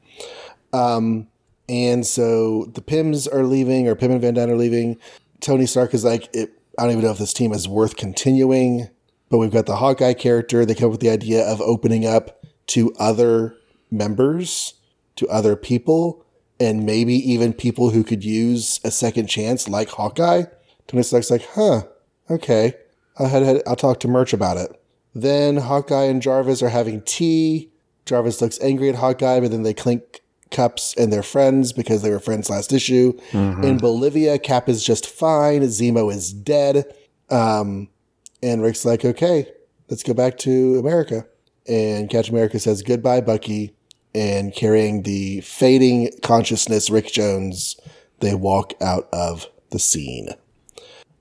Um, and so the Pyms are leaving, or Pym and Van Dyne are leaving. Tony Stark is like, I don't even know if this team is worth continuing, but we've got the Hawkeye character. They come up with the idea of opening up to other members, to other people, and maybe even people who could use a second chance, like Hawkeye. Tony Stark's like, huh, okay. I'll, head, I'll talk to Murch about it. Then Hawkeye and Jarvis are having tea. Jarvis looks angry at Hawkeye, but then they clink cups and they're friends because they were friends last issue. In Bolivia, Cap is just fine. Zemo is dead. Um, and Rick's like, okay, let's go back to America. And Captain America says, goodbye, Bucky. And carrying the fading consciousness, Rick Jones, they walk out of the scene.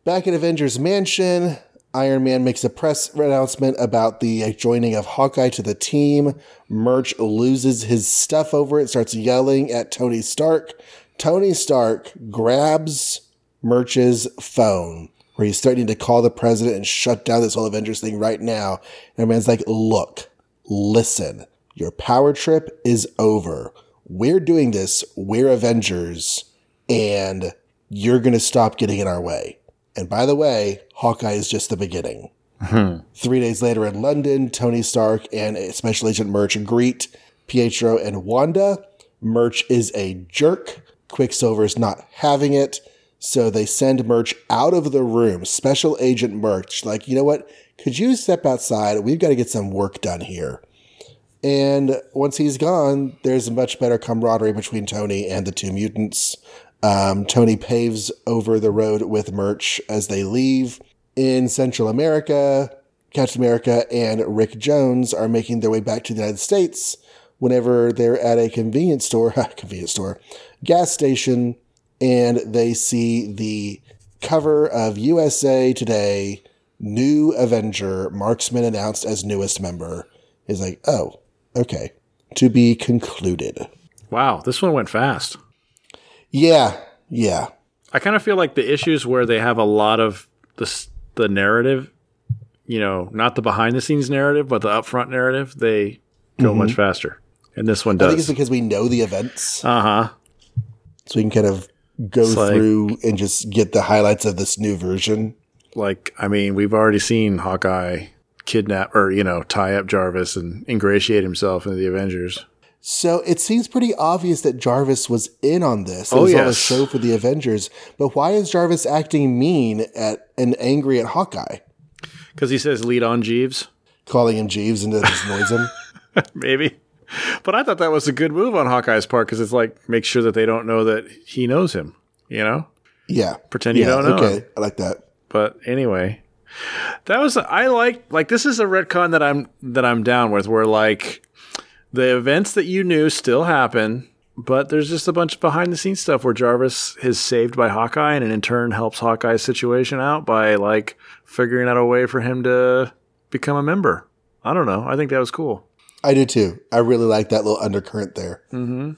Back at Avengers Mansion, Iron Man makes a press announcement about the joining of Hawkeye to the team. Murch loses his stuff over it, starts yelling at Tony Stark. Tony Stark grabs Murch's phone, where he's threatening to call the president and shut down this whole Avengers thing right now. And Iron Man's like, look, listen, your power trip is over. We're doing this, we're Avengers, and you're going to stop getting in our way. And by the way, Hawkeye is just the beginning. Hmm. Three days later in London, Tony Stark and Special Agent Murch greet Pietro and Wanda. Murch is a jerk. Quicksilver's not having it. So they send Murch out of the room. Special Agent Murch, like, you know what? Could you step outside? We've got to get some work done here. And once he's gone, there's a much better camaraderie between Tony and the two mutants. Um, Tony paves over the road with Murch as they leave. In Central America, Captain America and Rick Jones are making their way back to the United States whenever they're at a convenience store, convenience store, gas station, and they see the cover of USA Today, new Avenger, Marksman announced as newest member. Is like, oh, okay. To be concluded. Wow, this one went fast. Yeah, yeah. I kind of feel like the issues where they have a lot of the the narrative, you know, not the behind the scenes narrative, but the upfront narrative, they go much faster. And this one Mm-hmm. I think it's does. because we know the events, Uh huh. so we can kind of go like- through and just get the highlights of this new version. Like, I mean, we've already seen Hawkeye kidnap or you know tie up Jarvis and ingratiate himself into the Avengers. So it seems pretty obvious that Jarvis was in on this. It Oh, was on a show for the Avengers. But why is Jarvis acting mean at and angry at Hawkeye? Because he says, "Lead on, Jeeves." Calling him Jeeves and just annoys him. Maybe. But I thought that was a good move on Hawkeye's part because it's like make sure that they don't know that he knows him. You know, Yeah. pretend you don't know. okay. him. I like that. But anyway, that was I like like this is a retcon that I'm that I'm down with. Where like the events that you knew still happen, but there's just a bunch of behind the scenes stuff where Jarvis is saved by Hawkeye and in turn helps Hawkeye's situation out by like figuring out a way for him to become a member. I don't know. I think that was cool. I do too. I really like that little undercurrent there. Mm-hmm.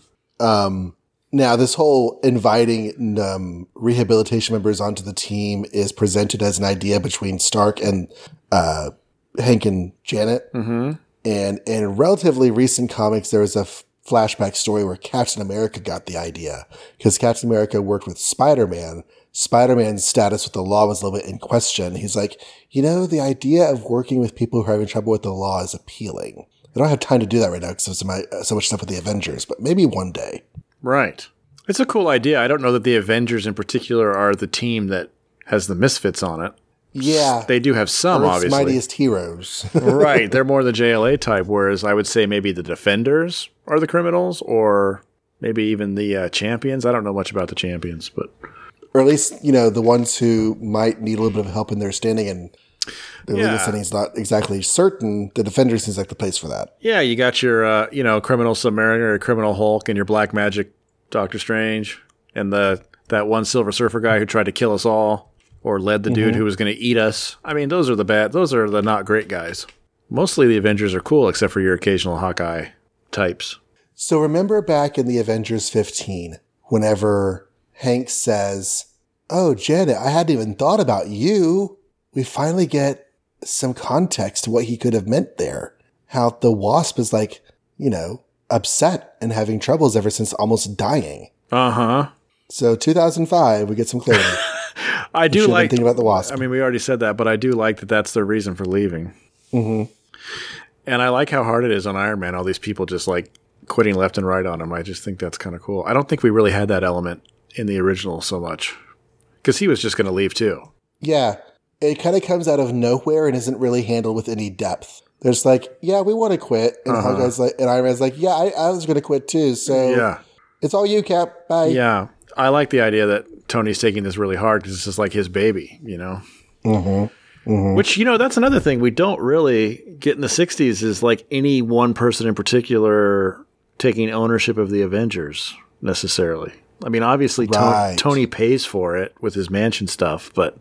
Um, now, this whole inviting um, rehabilitation members onto the team is presented as an idea between Stark and uh, Hank and Janet. Mm-hmm. And in relatively recent comics, there was a f- flashback story where Captain America got the idea because Captain America worked with Spider Man. Spider Man's status with the law was a little bit in question. He's like, you know, the idea of working with people who are having trouble with the law is appealing. I don't have time to do that right now because there's so, much stuff with the Avengers, but maybe one day. Right. It's a cool idea. I don't know that the Avengers in particular are the team that has the misfits on it. Yeah. They do have some, Earth's obviously. mightiest heroes. right. They're more the JLA type, whereas I would say maybe the Defenders are the criminals, or maybe even the uh, champions. I don't know much about the champions, but or at least, you know, the ones who might need a little bit of help in their standing and legal Yeah. standing's not exactly certain. The Defenders seems like the place for that. yeah, you got your uh, you know criminal Submariner, or criminal Hulk, and your Black Magic Doctor Strange, and the that one Silver Surfer guy who tried to kill us all, or led the dude who was going to eat us. I mean, those are the bad. Those are the not great guys. Mostly the Avengers are cool, except for your occasional Hawkeye types. So remember back in the Avengers 15, whenever Hank says, Oh, Janet, I hadn't even thought about you. We finally get some context to what he could have meant there. How the wasp is like, you know, upset and having troubles ever since almost dying. Uh huh. So 2005, we get some clarity. I do Should have been like. thinking about the wasp. I mean, we already said that, but I do like that that's their reason for leaving. Mm-hmm. And I like how hard it is on Iron Man. All these people just like quitting left and right on him. I just think that's kind of cool. I don't think we really had that element in the original so much because he was just going to leave too. yeah, it kind of comes out of nowhere and isn't really handled with any depth. There's like, yeah, we want to quit, and Hawkeye's like, and Iron Man's like, yeah, I, I was going to quit too. So Yeah, it's all you, Cap. Bye. yeah. I like the idea that Tony's taking this really hard because this is like his baby, you know. Mm-hmm. Which you know, that's another thing we don't really get in the '60s is like any one person in particular taking ownership of the Avengers necessarily. I mean, obviously Right. Tony pays for it with his mansion stuff, but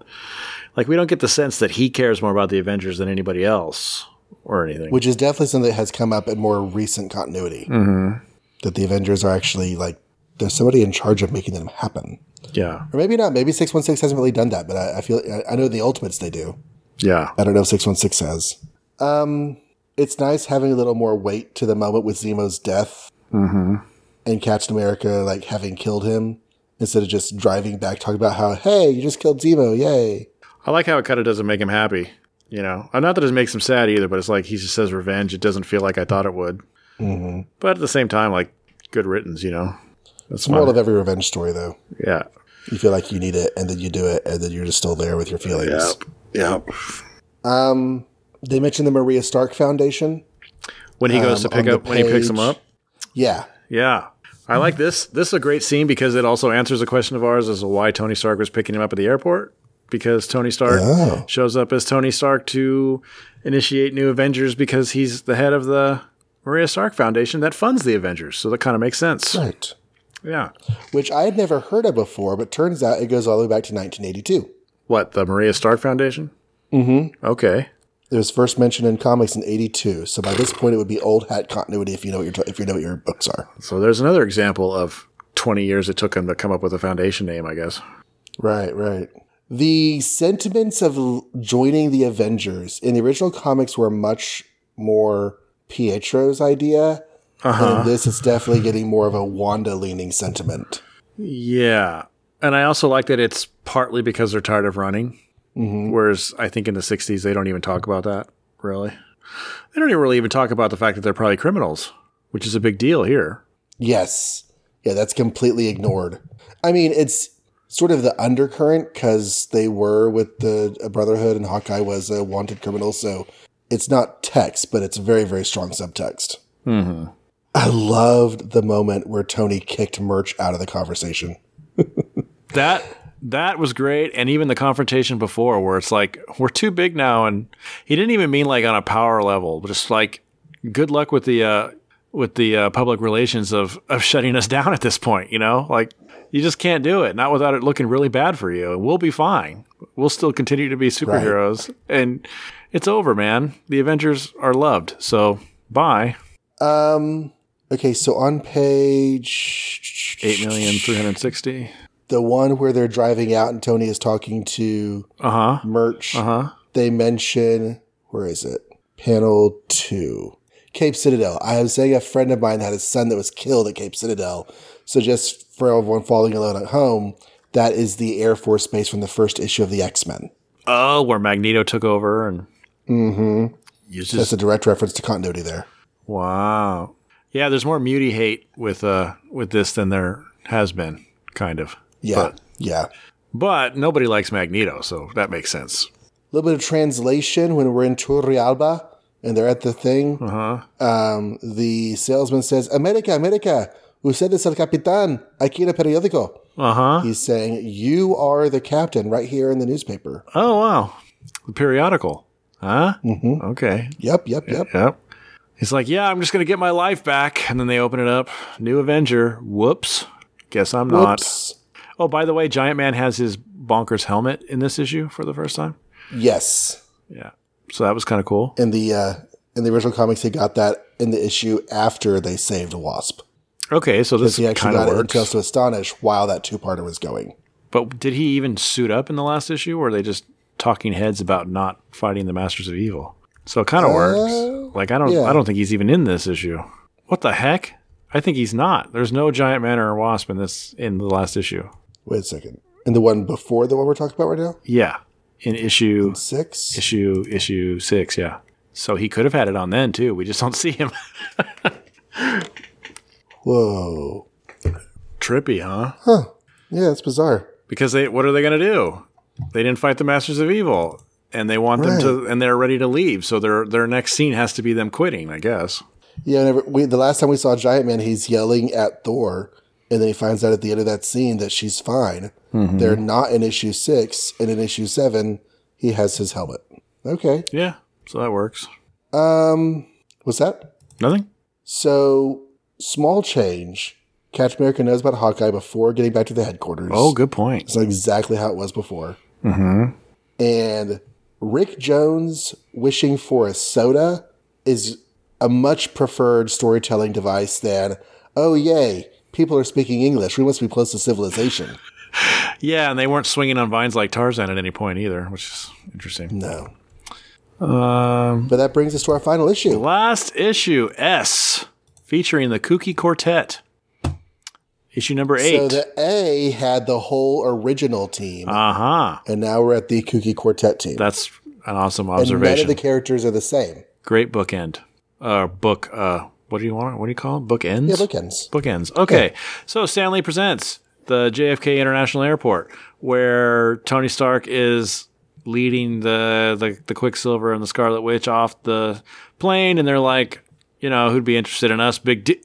like we don't get the sense that he cares more about the Avengers than anybody else or anything. which is definitely something that has come up in more recent continuity. Mm-hmm. That the Avengers are actually like there's somebody in charge of making them happen, yeah, or maybe not. Maybe six one six hasn't really done that, but I, I feel I, I know the Ultimates they do. yeah, I don't know if six one six has. Um, it's nice having a little more weight to the moment with Zemo's death, and Captain America like having killed him instead of just driving back talking about how hey you just killed Zemo, yay. I like how it kind of doesn't make him happy. You know, Uh, not that it makes him sad either, but it's like he just says revenge. It doesn't feel like I thought it would. Mm-hmm. But at the same time, like good riddance, you know. That's It's moral of every revenge story though. Yeah. You feel like you need it, and then you do it, and then you're just still there with your feelings. Yep. Um, they mentioned the Maria Stark Foundation. When he goes Um, to pick up, when he picks him up. Yeah, Yeah. I like this. This is a great scene because it also answers a question of ours as to why Tony Stark was picking him up at the airport. Because Tony Stark Oh. shows up as Tony Stark to initiate new Avengers because he's the head of the Maria Stark Foundation that funds the Avengers. So that kind of makes sense. Right. Yeah. Which I had never heard of before, but turns out it goes all the way back to 1982. What, the Maria Stark Foundation? Mm-hmm. Okay. It was first mentioned in comics in 82. So by this point, it would be old hat continuity if you know what your, if you know what your books are. So there's another example of 20 years it took him to come up with a foundation name, I guess. Right, right. The sentiments of l- joining the Avengers in the original comics were much more Pietro's idea. Uh-huh. And in this, is definitely getting more of a Wanda leaning sentiment. Yeah. And I also like that it's partly because they're tired of running. Mm-hmm. Whereas I think in the 60s, they don't even talk about that, really. They don't even really even talk about the fact that they're probably criminals, which is a big deal here. Yes. Yeah, that's completely ignored. I mean, it's sort of the undercurrent because they were with the Brotherhood and Hawkeye was a wanted criminal. So it's not text, but it's very, very strong subtext. Mm-hmm. I loved the moment where Tony kicked Murch out of the conversation. That that was great, and even the confrontation before, where it's like we're too big now, and he didn't even mean like on a power level, but just like good luck with the uh, with the uh, public relations of of shutting us down at this point. You know, like you just can't do it, not without it looking really bad for you. And we'll be fine. We'll still continue to be superheroes, and it's over, man. The Avengers are loved, so bye. Um, okay, so on page Eight million three hundred sixty. the one where they're driving out and Tony is talking to Uh huh. Murch. Uh huh. they mention where is it? Panel two. Cape Citadel. I was saying a friend of mine had a son that was killed at Cape Citadel. So just for everyone falling alone at home, that is the Air Force base from the first issue of the X Men. Oh, where Magneto took over and mm-hmm. uses That's a direct reference to continuity there. Wow. Yeah, there's more muty hate with uh with this than there has been, kind of. Yeah. But, yeah. but nobody likes Magneto, so that makes sense. A little bit of translation when we're in Turrialba and they're at the thing. Uh-huh. Um, the salesman says, America, America, usted es el capitán aquí en el periódico. Uh-huh. He's saying, You are the captain right here in the newspaper. Oh wow. The periodical. Huh? Mm-hmm. Okay. Yep, yep, yep. Yep. He's like, Yeah, I'm just gonna get my life back. And then they open it up. New Avenger. Whoops. Guess I'm not. Oh, by the way, Giant Man has his bonkers helmet in this issue for the first time. Yes. Yeah. So that was kind of cool. In the uh, in the original comics, he got that in the issue after they saved Wasp. Okay, so this He actually got it works. Tales to Astonish while that two parter was going. But did he even suit up in the last issue, or are they just talking heads about not fighting the Masters of Evil? So it kind of uh, works. Like I don't, yeah. I don't think he's even in this issue. What the heck? I think he's not. There's no giant man or wasp in this in the last issue. Wait a second. In the one before the one we're talking about right now? Yeah, in issue Six? issue issue six. Yeah. So he could have had it on then too. We just don't see him. Whoa. Trippy, huh? Huh. Yeah, that's bizarre. Because they, what are they going to do? They didn't fight the Masters of Evil, and they want them to, and they're ready to leave. So their their next scene has to be them quitting, I guess. Yeah, we, the last time we saw Giant Man, he's yelling at Thor, and then he finds out at the end of that scene that she's fine. They're not in issue six, and in issue seven, he has his helmet. Okay. Yeah, so that works. Um, what's that? Nothing. So small change. Captain America knows about Hawkeye before getting back to the headquarters. Oh, good point. It's not exactly how it was before. Mm-hmm. And Rick Jones wishing for a soda is a much preferred storytelling device than, oh, yay, people are speaking English. We must be close to civilization. Yeah, and they weren't swinging on vines like Tarzan at any point either, which is interesting. No. Um, But that brings us to our final issue. last issue S, featuring the Kooky Quartet. Issue number eight. So the A had the whole original team, Uh huh. and now we're at the Kooky Quartet team. That's an awesome observation. and none of the characters are the same. Great bookend. Uh, book. Uh, what do you want? What do you call it? Book ends. Yeah, bookends. Bookends. Okay. So Stan Lee presents the JFK International Airport, where Tony Stark is leading the, the, the Quicksilver and the Scarlet Witch off the plane, and they're like, you know, who'd be interested in us? Big D.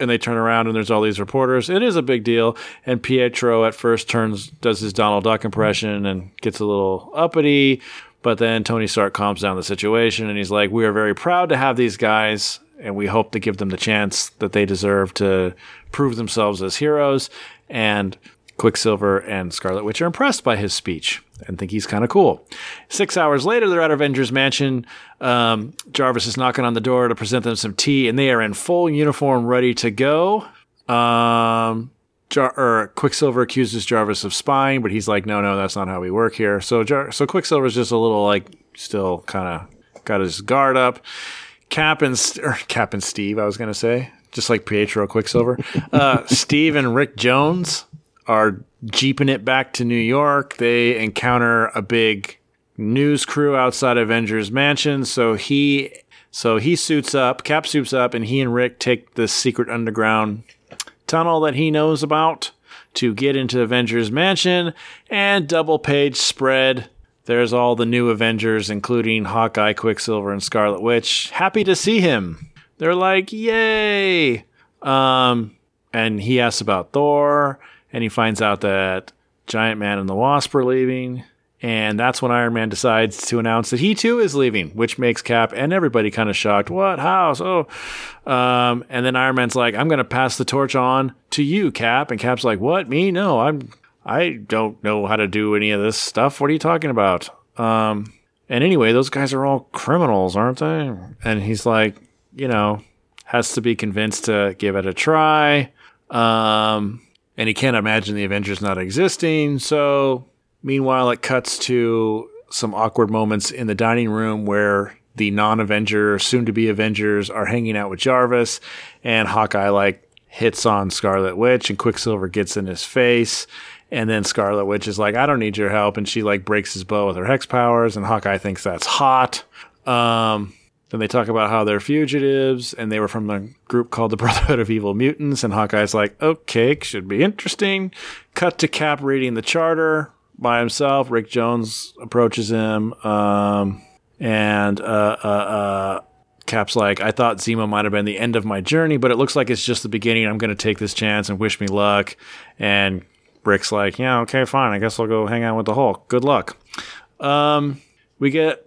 And they turn around and there's all these reporters. It is a big deal. And Pietro at first turns, does his Donald Duck impression and gets a little uppity. But then Tony Stark calms down the situation and he's like, We are very proud to have these guys and we hope to give them the chance that they deserve to prove themselves as heroes. And Quicksilver and Scarlet Witch are impressed by his speech and think he's kind of cool. Six hours later, they're at Avengers Mansion. Um, Jarvis is knocking on the door to present them some tea, and they are in full uniform, ready to go. Um, Jar- or Quicksilver accuses Jarvis of spying, but he's like, "No, no, that's not how we work here." So, Jar- so Quicksilver's just a little like still kind of got his guard up. Cap and or Cap and Steve, I was gonna say, just like Pietro Quicksilver. Uh, Steve and Rick Jones are jeeping it back to New York. They encounter a big news crew outside Avengers Mansion. So he so he suits up, Cap suits up, and he and Rick take the secret underground tunnel that he knows about to get into Avengers Mansion and double page spread. There's all the new Avengers, including Hawkeye, Quicksilver, and Scarlet Witch. Happy to see him. They're like, yay! Um, and he asks about Thor and he finds out that Giant Man and the Wasp are leaving. And that's when Iron Man decides to announce that he too is leaving, which makes Cap and everybody kind of shocked. What? How? So, Um, and then Iron Man's like, I'm going to pass the torch on to you, Cap. And Cap's like, What? Me? No, I'm. I don't know how to do any of this stuff. What are you talking about? Um, and anyway, those guys are all criminals, aren't they? And he's like, you know, has to be convinced to give it a try. Um, and he can't imagine the Avengers not existing. So, meanwhile, it cuts to some awkward moments in the dining room where the non-Avenger, soon-to-be Avengers, are hanging out with Jarvis, and Hawkeye like hits on Scarlet Witch, and Quicksilver gets in his face. And then Scarlet Witch is like, I don't need your help. And she like breaks his bow with her hex powers. And Hawkeye thinks that's hot. Um, then they talk about how they're fugitives and they were from a group called the Brotherhood of Evil Mutants. And Hawkeye's like, okay, should be interesting. Cut to Cap reading the charter by himself. Rick Jones approaches him. Um, and uh, uh, uh, Cap's like, I thought Zemo might have been the end of my journey, but it looks like it's just the beginning. I'm going to take this chance and wish me luck. And Rick's like, yeah, okay, fine. I guess I'll go hang out with the Hulk. Good luck. Um, we get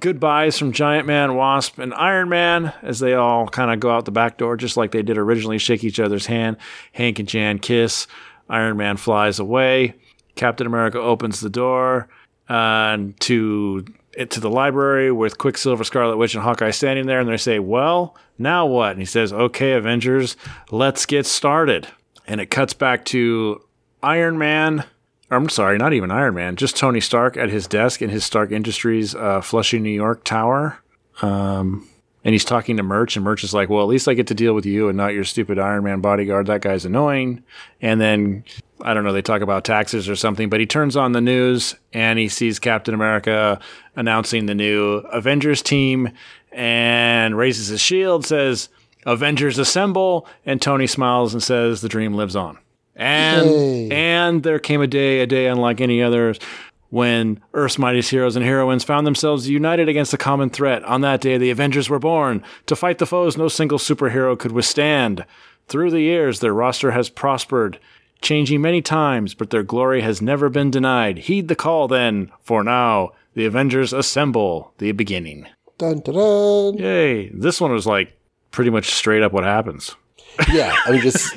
goodbyes from Giant Man, Wasp, and Iron Man as they all kind of go out the back door, just like they did originally, shake each other's hand. Hank and Jan kiss. Iron Man flies away. Captain America opens the door uh, and to to the library with Quicksilver, Scarlet Witch, and Hawkeye standing there, and they say, "Well, now what?" And he says, "Okay, Avengers, let's get started." And it cuts back to Iron Man. I'm sorry, not even Iron Man, just Tony Stark at his desk in his Stark Industries uh, Flushing, New York tower. Um, and he's talking to Murch, and Murch is like, Well, at least I get to deal with you and not your stupid Iron Man bodyguard. That guy's annoying. And then, I don't know, they talk about taxes or something, but he turns on the news and he sees Captain America announcing the new Avengers team and raises his shield, says, Avengers assemble. And Tony smiles and says, The dream lives on. And Yay. and there came a day, a day unlike any others, when Earth's mightiest heroes and heroines found themselves united against a common threat. On that day, the Avengers were born to fight the foes no single superhero could withstand. Through the years, their roster has prospered, changing many times, but their glory has never been denied. Heed the call, then, for now, the Avengers assemble. The beginning. Dun, dun, dun. Yay! This one was like pretty much straight up what happens. Yeah, I mean, just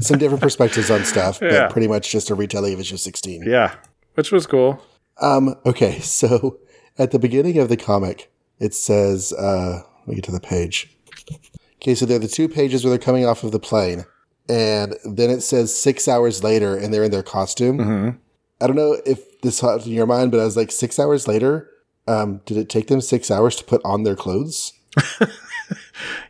some different perspectives on stuff, but Yeah. pretty much just a retelling of issue 16. Yeah, which was cool. Um, okay, so at the beginning of the comic, it says, uh, let me get to the page. Okay, so they're the two pages where they're coming off of the plane, and then it says six hours later, and they're in their costume. I don't know if this thought in your mind, but I was like, six hours later, um, did it take them six hours to put on their clothes?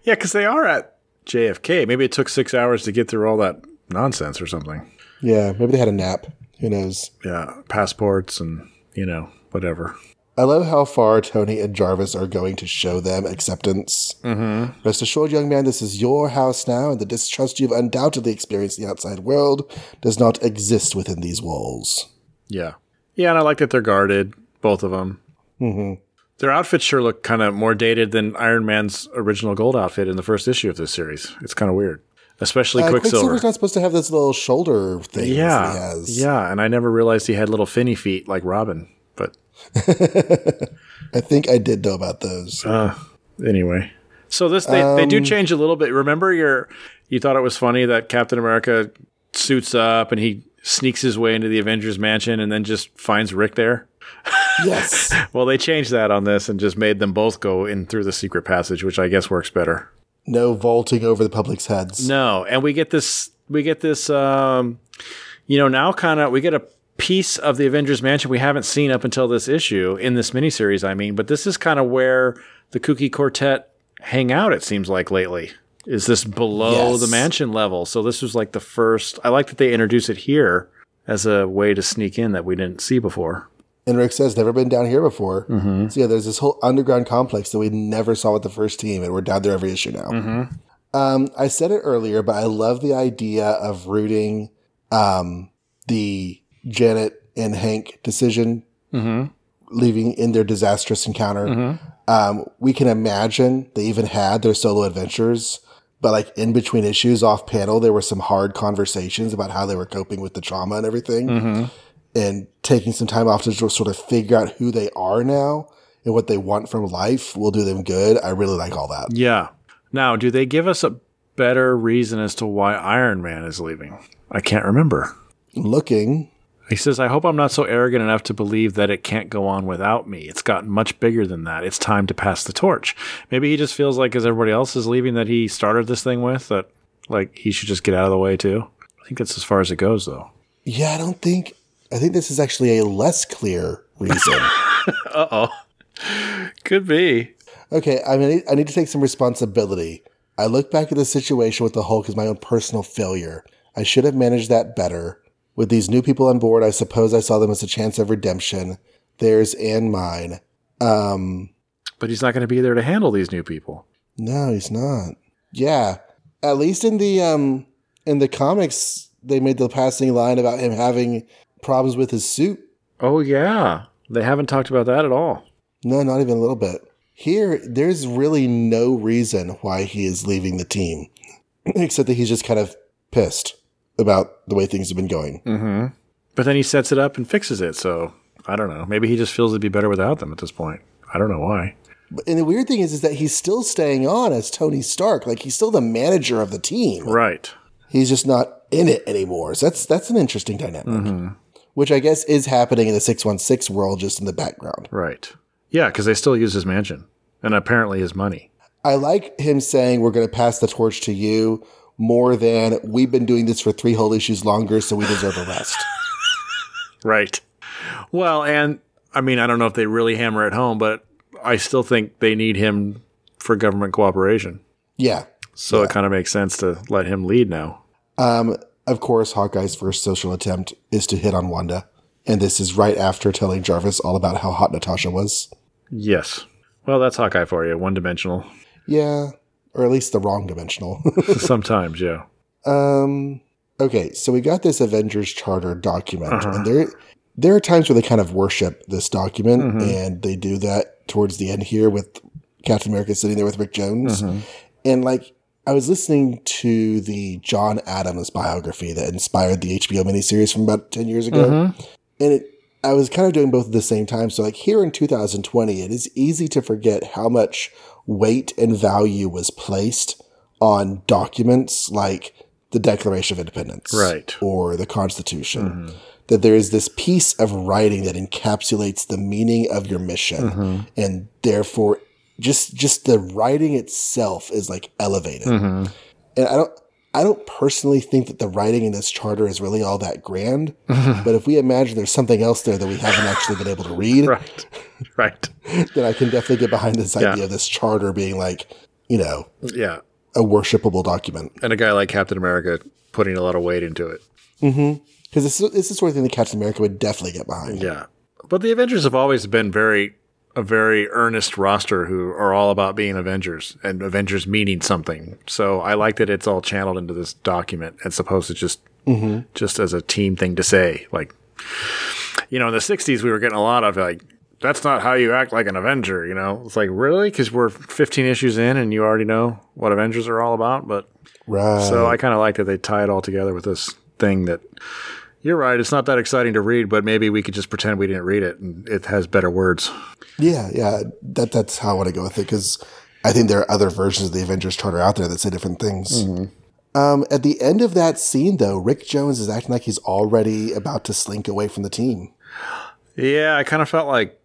Yeah, because they are at JFK. Maybe it took six hours to get through all that nonsense or something. Yeah, maybe they had a nap. Who knows? Yeah, passports and, you know, whatever. I love how far Tony and Jarvis are going to show them acceptance. Mm-hmm. Rest assured, young man, this is your house now, and the distrust you've undoubtedly experienced in the outside world does not exist within these walls. Yeah. Yeah, and I like that they're guarded, both of them. Mm-hmm. Their outfits sure look kind of more dated than Iron Man's original gold outfit in the first issue of this series. It's kind of weird. especially Uh, Quicksilver. Quicksilver's not supposed to have this little shoulder thing. he Yeah, has. yeah, and I never realized he had little finny feet like Robin. But I think I did know about those. uh, anyway, so this they, they do change a little bit. Remember, your you thought it was funny that Captain America suits up and he sneaks his way into the Avengers mansion and then just finds Rick there. Yes. Well, they changed that on this and just made them both go in through the secret passage, which I guess works better. No vaulting over the public's heads. No, and we get this we get this um you know, now kind of we get a piece of the Avengers mansion we haven't seen up until this issue in this miniseries, I mean, but this is kind of where the Kooky Quartet hang out it seems like lately. Is this below Yes. the mansion level? So this was like the first I like that they introduce it here as a way to sneak in that we didn't see before. And Rick says, never been down here before. So yeah, there's this whole underground complex that we never saw with the first team, and we're down there every issue now. Um, I said it earlier, but I love the idea of rooting um, the Janet and Hank decision, leaving in their disastrous encounter. Um, we can imagine they even had their solo adventures, but like in between issues off panel, there were some hard conversations about how they were coping with the trauma and everything and taking some time off to just sort of figure out who they are now and what they want from life will do them good. I really like all that. Yeah. Now, do they give us a better reason as to why Iron Man is leaving? I can't remember. Looking, He says, I hope I'm not so arrogant enough to believe that it can't go on without me. It's gotten much bigger than that. It's time to pass the torch. Maybe he just feels like, as everybody else is leaving that he started this thing with, that like he should just get out of the way too. I think that's as far as it goes, though. yeah, I don't think, I think this is actually a less clear reason. Uh oh. Could be. okay, I mean, I need to take some responsibility. I look back at the situation with the Hulk as my own personal failure. I should have managed that better. With these new people on board, I suppose I saw them as a chance of redemption, theirs and mine. Um, But he's not going to be there to handle these new people. No, he's not. Yeah, at least in the um in the comics, they made the passing line about him having problems with his suit. Oh, yeah. They haven't talked about that at all. No, not even a little bit. Here, there's really no reason why he is leaving the team, except that he's just kind of pissed about the way things have been going. Mm-hmm. But then he sets it up and fixes it. So I don't know. Maybe he just feels it'd be better without them at this point. I don't know why. And the weird thing is, is that he's still staying on as Tony Stark. Like he's still the manager of the team. Right. He's just not in it anymore. So that's that's an interesting dynamic, mm-hmm. Which I guess is happening in the six one six world, just in the background. Right. Yeah, because they still use his mansion and apparently his money. I like him saying we're going to pass the torch to you more than we've been doing this for three whole issues longer, so we deserve a rest. Right. Well, and I mean, I don't know if they really hammer it home, but I still think they need him for government cooperation. yeah. So it kind of makes sense to let him lead now. Um, of course, Hawkeye's first social attempt is to hit on Wanda. And this is right after telling Jarvis all about how hot Natasha was. Yes. Well, that's Hawkeye for you, one dimensional. Yeah. Or at least the wrong dimensional. Sometimes, yeah. Um. Okay, so we got this Avengers Charter document, uh-huh. and there there are times where they kind of worship this document, mm-hmm. and they do that towards the end here with Captain America sitting there with Rick Jones, mm-hmm. and like I was listening to the John Adams biography that inspired the HBO miniseries from about ten years ago, mm-hmm. and it. I was kind of doing both at the same time. So, like here in 2020, it is easy to forget how much weight and value was placed on documents like the Declaration of Independence, Right. or the Constitution. Mm-hmm. That there is this piece of writing that encapsulates the meaning of your mission, mm-hmm. and therefore, just just the writing itself is like elevated. Mm-hmm. And I don't. I don't personally think that the writing in this charter is really all that grand, but if we imagine there's something else there that we haven't actually been able to read, Right. Right. then I can definitely get behind this Yeah. idea of this charter being like, you know, Yeah. a worshipable document. And a guy like Captain America putting a lot of weight into it. Mm-hmm. Because this, is- this is the sort of thing that Captain America would definitely get behind. Yeah. But the Avengers have always been very a very earnest roster who are all about being Avengers and Avengers meaning something. So I like that it's all channeled into this document as opposed to just mm-hmm. just as a team thing to say. Like you know, in the '60s we were getting a lot of like. That's not how you act like an Avenger, you know. It's like really because we're 15 issues in and you already know what Avengers are all about. But Right. So I kind of like that they tie it all together with this thing that you're right. It's not that exciting to read, but maybe we could just pretend we didn't read it and it has better words. yeah, yeah. That that's how I want to go with it because I think there are other versions of the Avengers Charter out there that say different things. Um, at the end of that scene, though, Rick Jones is acting like he's already about to slink away from the team. Yeah, I kind of felt like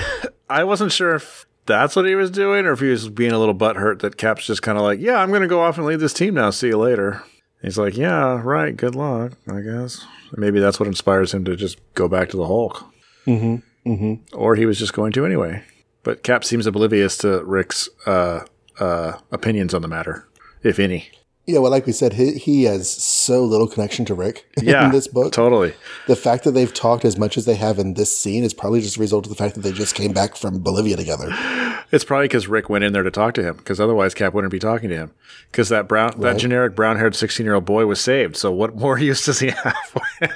I wasn't sure if that's what he was doing or if he was being a little butthurt that Cap's just kind of like, yeah, I'm going to go off and lead this team now. See you later. He's like, yeah, right. Good luck, I guess. Maybe that's what inspires him to just go back to the Hulk. Mm-hmm. Mm-hmm. Or he was just going to anyway. But Cap seems oblivious to Rick's uh, uh, opinions on the matter, if any. Yeah, well, like we said, he, he has so little connection to Rick Yeah, in this book. totally. The fact that they've talked as much as they have in this scene is probably just a result of the fact that they just came back from Bolivia together. It's probably because Rick went in there to talk to him, because otherwise Cap wouldn't be talking to him. Because that brown, that generic brown-haired sixteen-year-old boy was saved. So what more use does he have?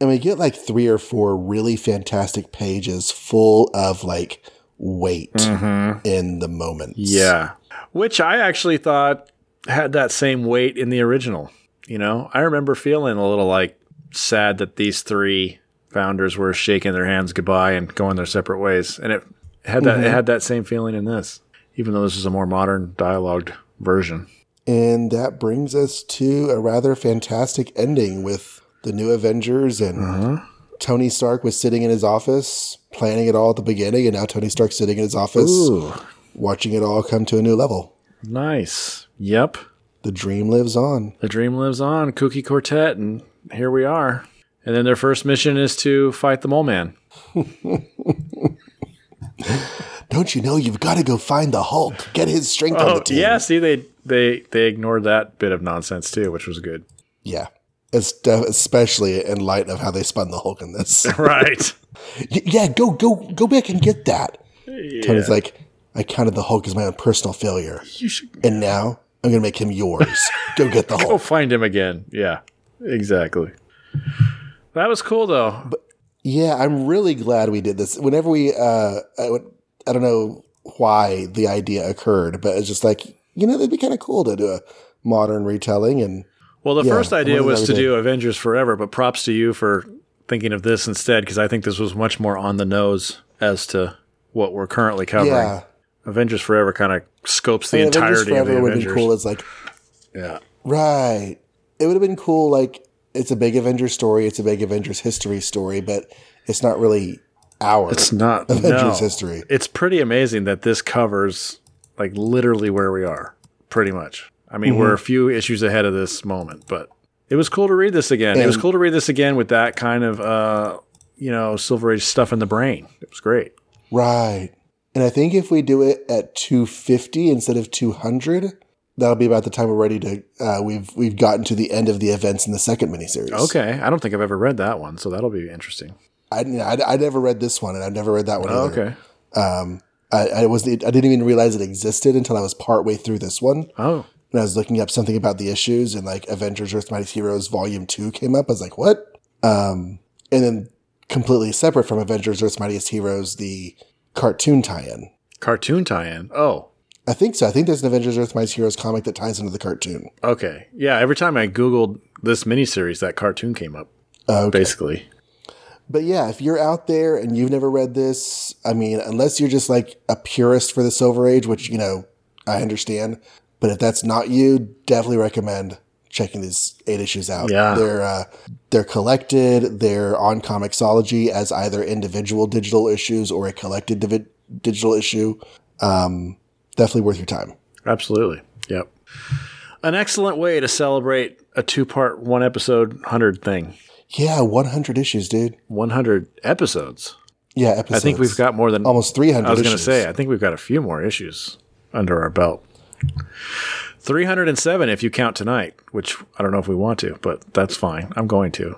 And we get like three or four really fantastic pages full of like weight mm-hmm. in the moments. yeah, which I actually thought had that same weight in the original. You know, I remember feeling a little like sad that these three founders were shaking their hands goodbye and going their separate ways, and it had that it mm-hmm. had that same feeling in this, even though this is a more modern dialogued version. And that brings us to a rather fantastic ending with the new Avengers and mm-hmm. Tony Stark was sitting in his office planning it all at the beginning, and now Tony Stark's sitting in his office Ooh, watching it all come to a new level. nice. Yep. The dream lives on. The dream lives on, Kooky Quartet, and here we are. And then their first mission is to fight the Mole Man. Don't you know you've got to go find the Hulk, get his strength on the team? Oh, yeah, see, they they they ignored that bit of nonsense too, which was good. Yeah. Especially in light of how they spun the Hulk in this. Right. Yeah, go go go back and get that. Tony's like, I counted the Hulk as my own personal failure, you should and now I'm gonna make him yours. go get the go find him again. Yeah, exactly. That was cool though. Yeah, I'm really glad we did this. Whenever we, uh, I, would- I don't know why the idea occurred, but it's just like you know, that'd be kind of cool to do a modern retelling. And Well, the Yeah, first idea was to do Avengers Forever, but props to you for thinking of this instead because I think this was much more on the nose as to what we're currently covering. yeah, Avengers Forever kind of scopes the I mean, Avengers entirety of the Forever would have Avengers. been cool. It's like Yeah. right. It would have been cool. Like it's a big Avengers story. It's a big Avengers history story, but it's not really our It's not Avengers no. history. It's pretty amazing that this covers like literally where we are, pretty much. I mean, Mm-hmm. we're a few issues ahead of this moment, but it was cool to read this again. it was cool to read this again with that kind of uh, you know, Silver Age stuff in the brain. It was great. Right. And I think if we do it at 250 instead of 200, that'll be about the time we're ready to. Uh, we've we've gotten to the end of the events in the second miniseries. Okay, I don't think I've ever read that one, so that'll be interesting. I, I I never read this one, and I've never read that one Oh, either. okay. Um, I, I was I didn't even realize it existed until I was partway through this one, Oh, and I was looking up something about the issues, and like Avengers: Earth's Mightiest Heroes Volume Two came up. I was like, what? Um, and then completely separate from Avengers: Earth's Mightiest Heroes, the cartoon tie-in. cartoon tie-in. Oh, I think so. I think there's an Avengers: Earth Mightiest Heroes comic that ties into the cartoon. okay. Yeah, every time I googled this miniseries, that cartoon came up. Uh, okay. Basically, But yeah, if you're out there and you've never read this, I mean, unless you're just like a purist for the Silver Age, which, you know, I understand. But if that's not you, definitely recommend checking these eight issues out. Yeah. They're, uh, they're collected. They're on Comixology as either individual digital issues or a collected divi- digital issue. Um, definitely worth your time. absolutely. Yep. An excellent way to celebrate a two-part, one-episode, hundred thing. Yeah, 100 issues, dude. 100 episodes. Yeah, episodes. I think we've got more than almost 300 I was going to say, I think we've got a few more issues under our belt. 307 if you count tonight, which I don't know if we want to, but that's fine. I'm going to.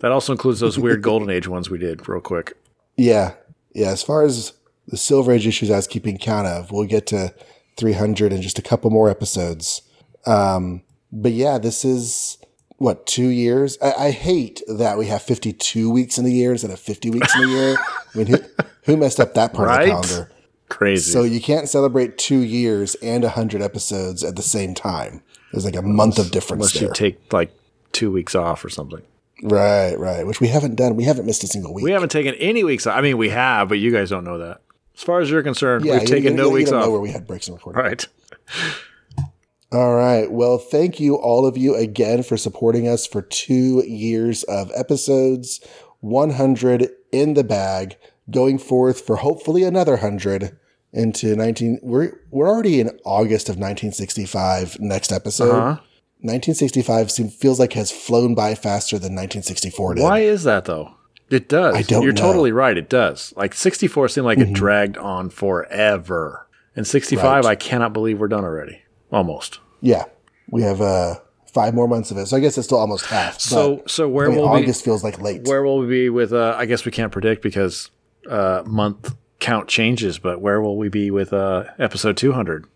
That also includes those weird Golden Age ones we did, real quick. Yeah. Yeah. As far as the Silver Age issues I was keeping count of, we'll get to 300 in just a couple more episodes. Um, but yeah, this is what, two years? I, I hate that we have 52 weeks in the year instead of 50 weeks in the year. I mean, who, who messed up that part Right? of the calendar? Crazy. So you can't celebrate two years and a hundred episodes at the same time. There's like a month of difference Unless there. you take like two weeks off or something. right, right. Which we haven't done. We haven't missed a single week. We haven't taken any weeks off. I mean, we have, but you guys don't know that. As far as you're concerned, yeah, we've you- taken you- no you weeks don't know off. where we had breaks in recording. Right. All right. Well, thank you all of you again for supporting us for two years of episodes, 100 in the bag, going forth for hopefully another 100 into 19. We're, we're already in August of 1965, next episode. Uh-huh. 1965 seem, feels like has flown by faster than 1964 did. Why is that though? It does. I don't You're know. Mm-hmm. totally right. It does. Like 64 seemed like it dragged on forever. And 65, Right. I cannot believe we're done already. Almost. Yeah. We have uh, five more months of it. So I guess it's still almost half. So, so where I mean, will August feels like late. Where will we be with? Uh, I guess we can't predict because uh, month count changes. But where will we be with uh, episode 200?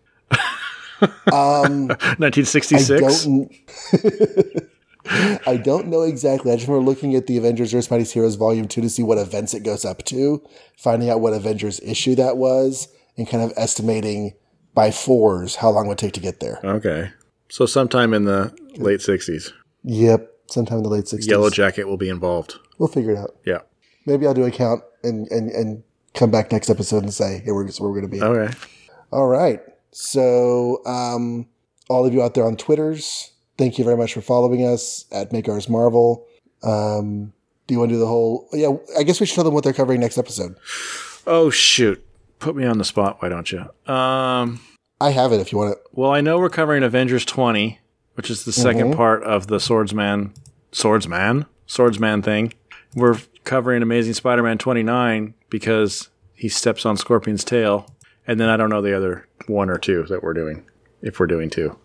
Um, 1966. I don't. I don't know exactly. I just remember looking at the Avengers: Earth's Mightiest Heroes Volume Two to see what events it goes up to, finding out what Avengers issue that was, and kind of estimating by fours how long it would take to get there. Okay. So sometime in the late 60s, Yep, sometime in the late sixties. Yellow Jacket will be involved. We'll figure it out. Yeah. Maybe I'll do a count and and and come back next episode and say, "Here we're where we're going to be." Okay. All right. So, um, all of you out there on Twitters, thank you very much for following us at Make Ours Marvel. Um, do you want to do the whole? Yeah, I guess we should tell them what they're covering next episode. Oh shoot! Put me on the spot. Why don't you? Um. I have it if you want it. Well, I know we're covering Avengers 20, which is the 2nd part of the Swordsman, Swordsman, Swordsman thing. We're covering Amazing Spider-Man 29 because he steps on Scorpion's tail, and then I don't know the other one or two that we're doing. If we're doing two,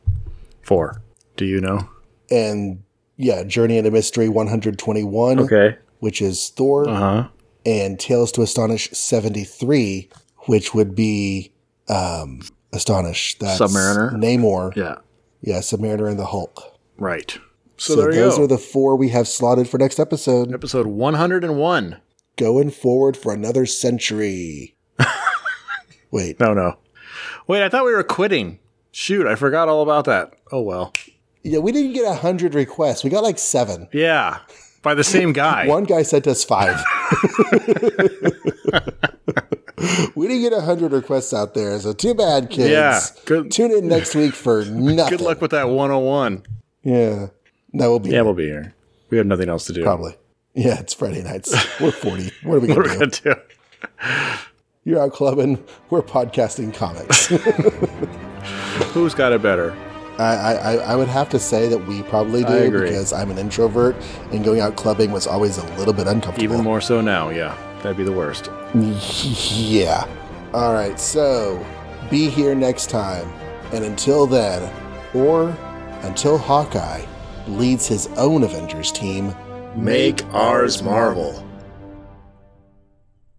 four. Do you know? And yeah, Journey into Mystery 121, Okay. which is Thor, Uh huh. and Tales to Astonish 73, which would be um, Astonish. That's Submariner? Namor. Yeah. Yeah, Submariner and the Hulk. Right. So, So, those are the four we have slotted for next episode. Episode 101. going forward for another century. Wait, No, no. Wait, I thought we were quitting. Shoot, I forgot all about that. Oh well. yeah, we didn't get a hundred requests. We got like seven. Yeah. By the same guy. One guy sent us five. we didn't get a hundred requests out there, so too bad, kids. Yeah, good- Tune in next week for nothing. Good luck with that 101. Yeah, that will be Yeah, we'll be here. We have nothing else to do. probably. Yeah, it's Friday nights. We're forty. What are we gonna What are we do? gonna do? You're out clubbing. We're podcasting comics. Who's got it better? I, I, I would have to say that we probably do because I'm an introvert and going out clubbing was always a little bit uncomfortable. Even more so now. Yeah, that'd be the worst. Yeah. All right. So be here next time. And until then, or until Hawkeye leads his own Avengers team, Make ours Marvel.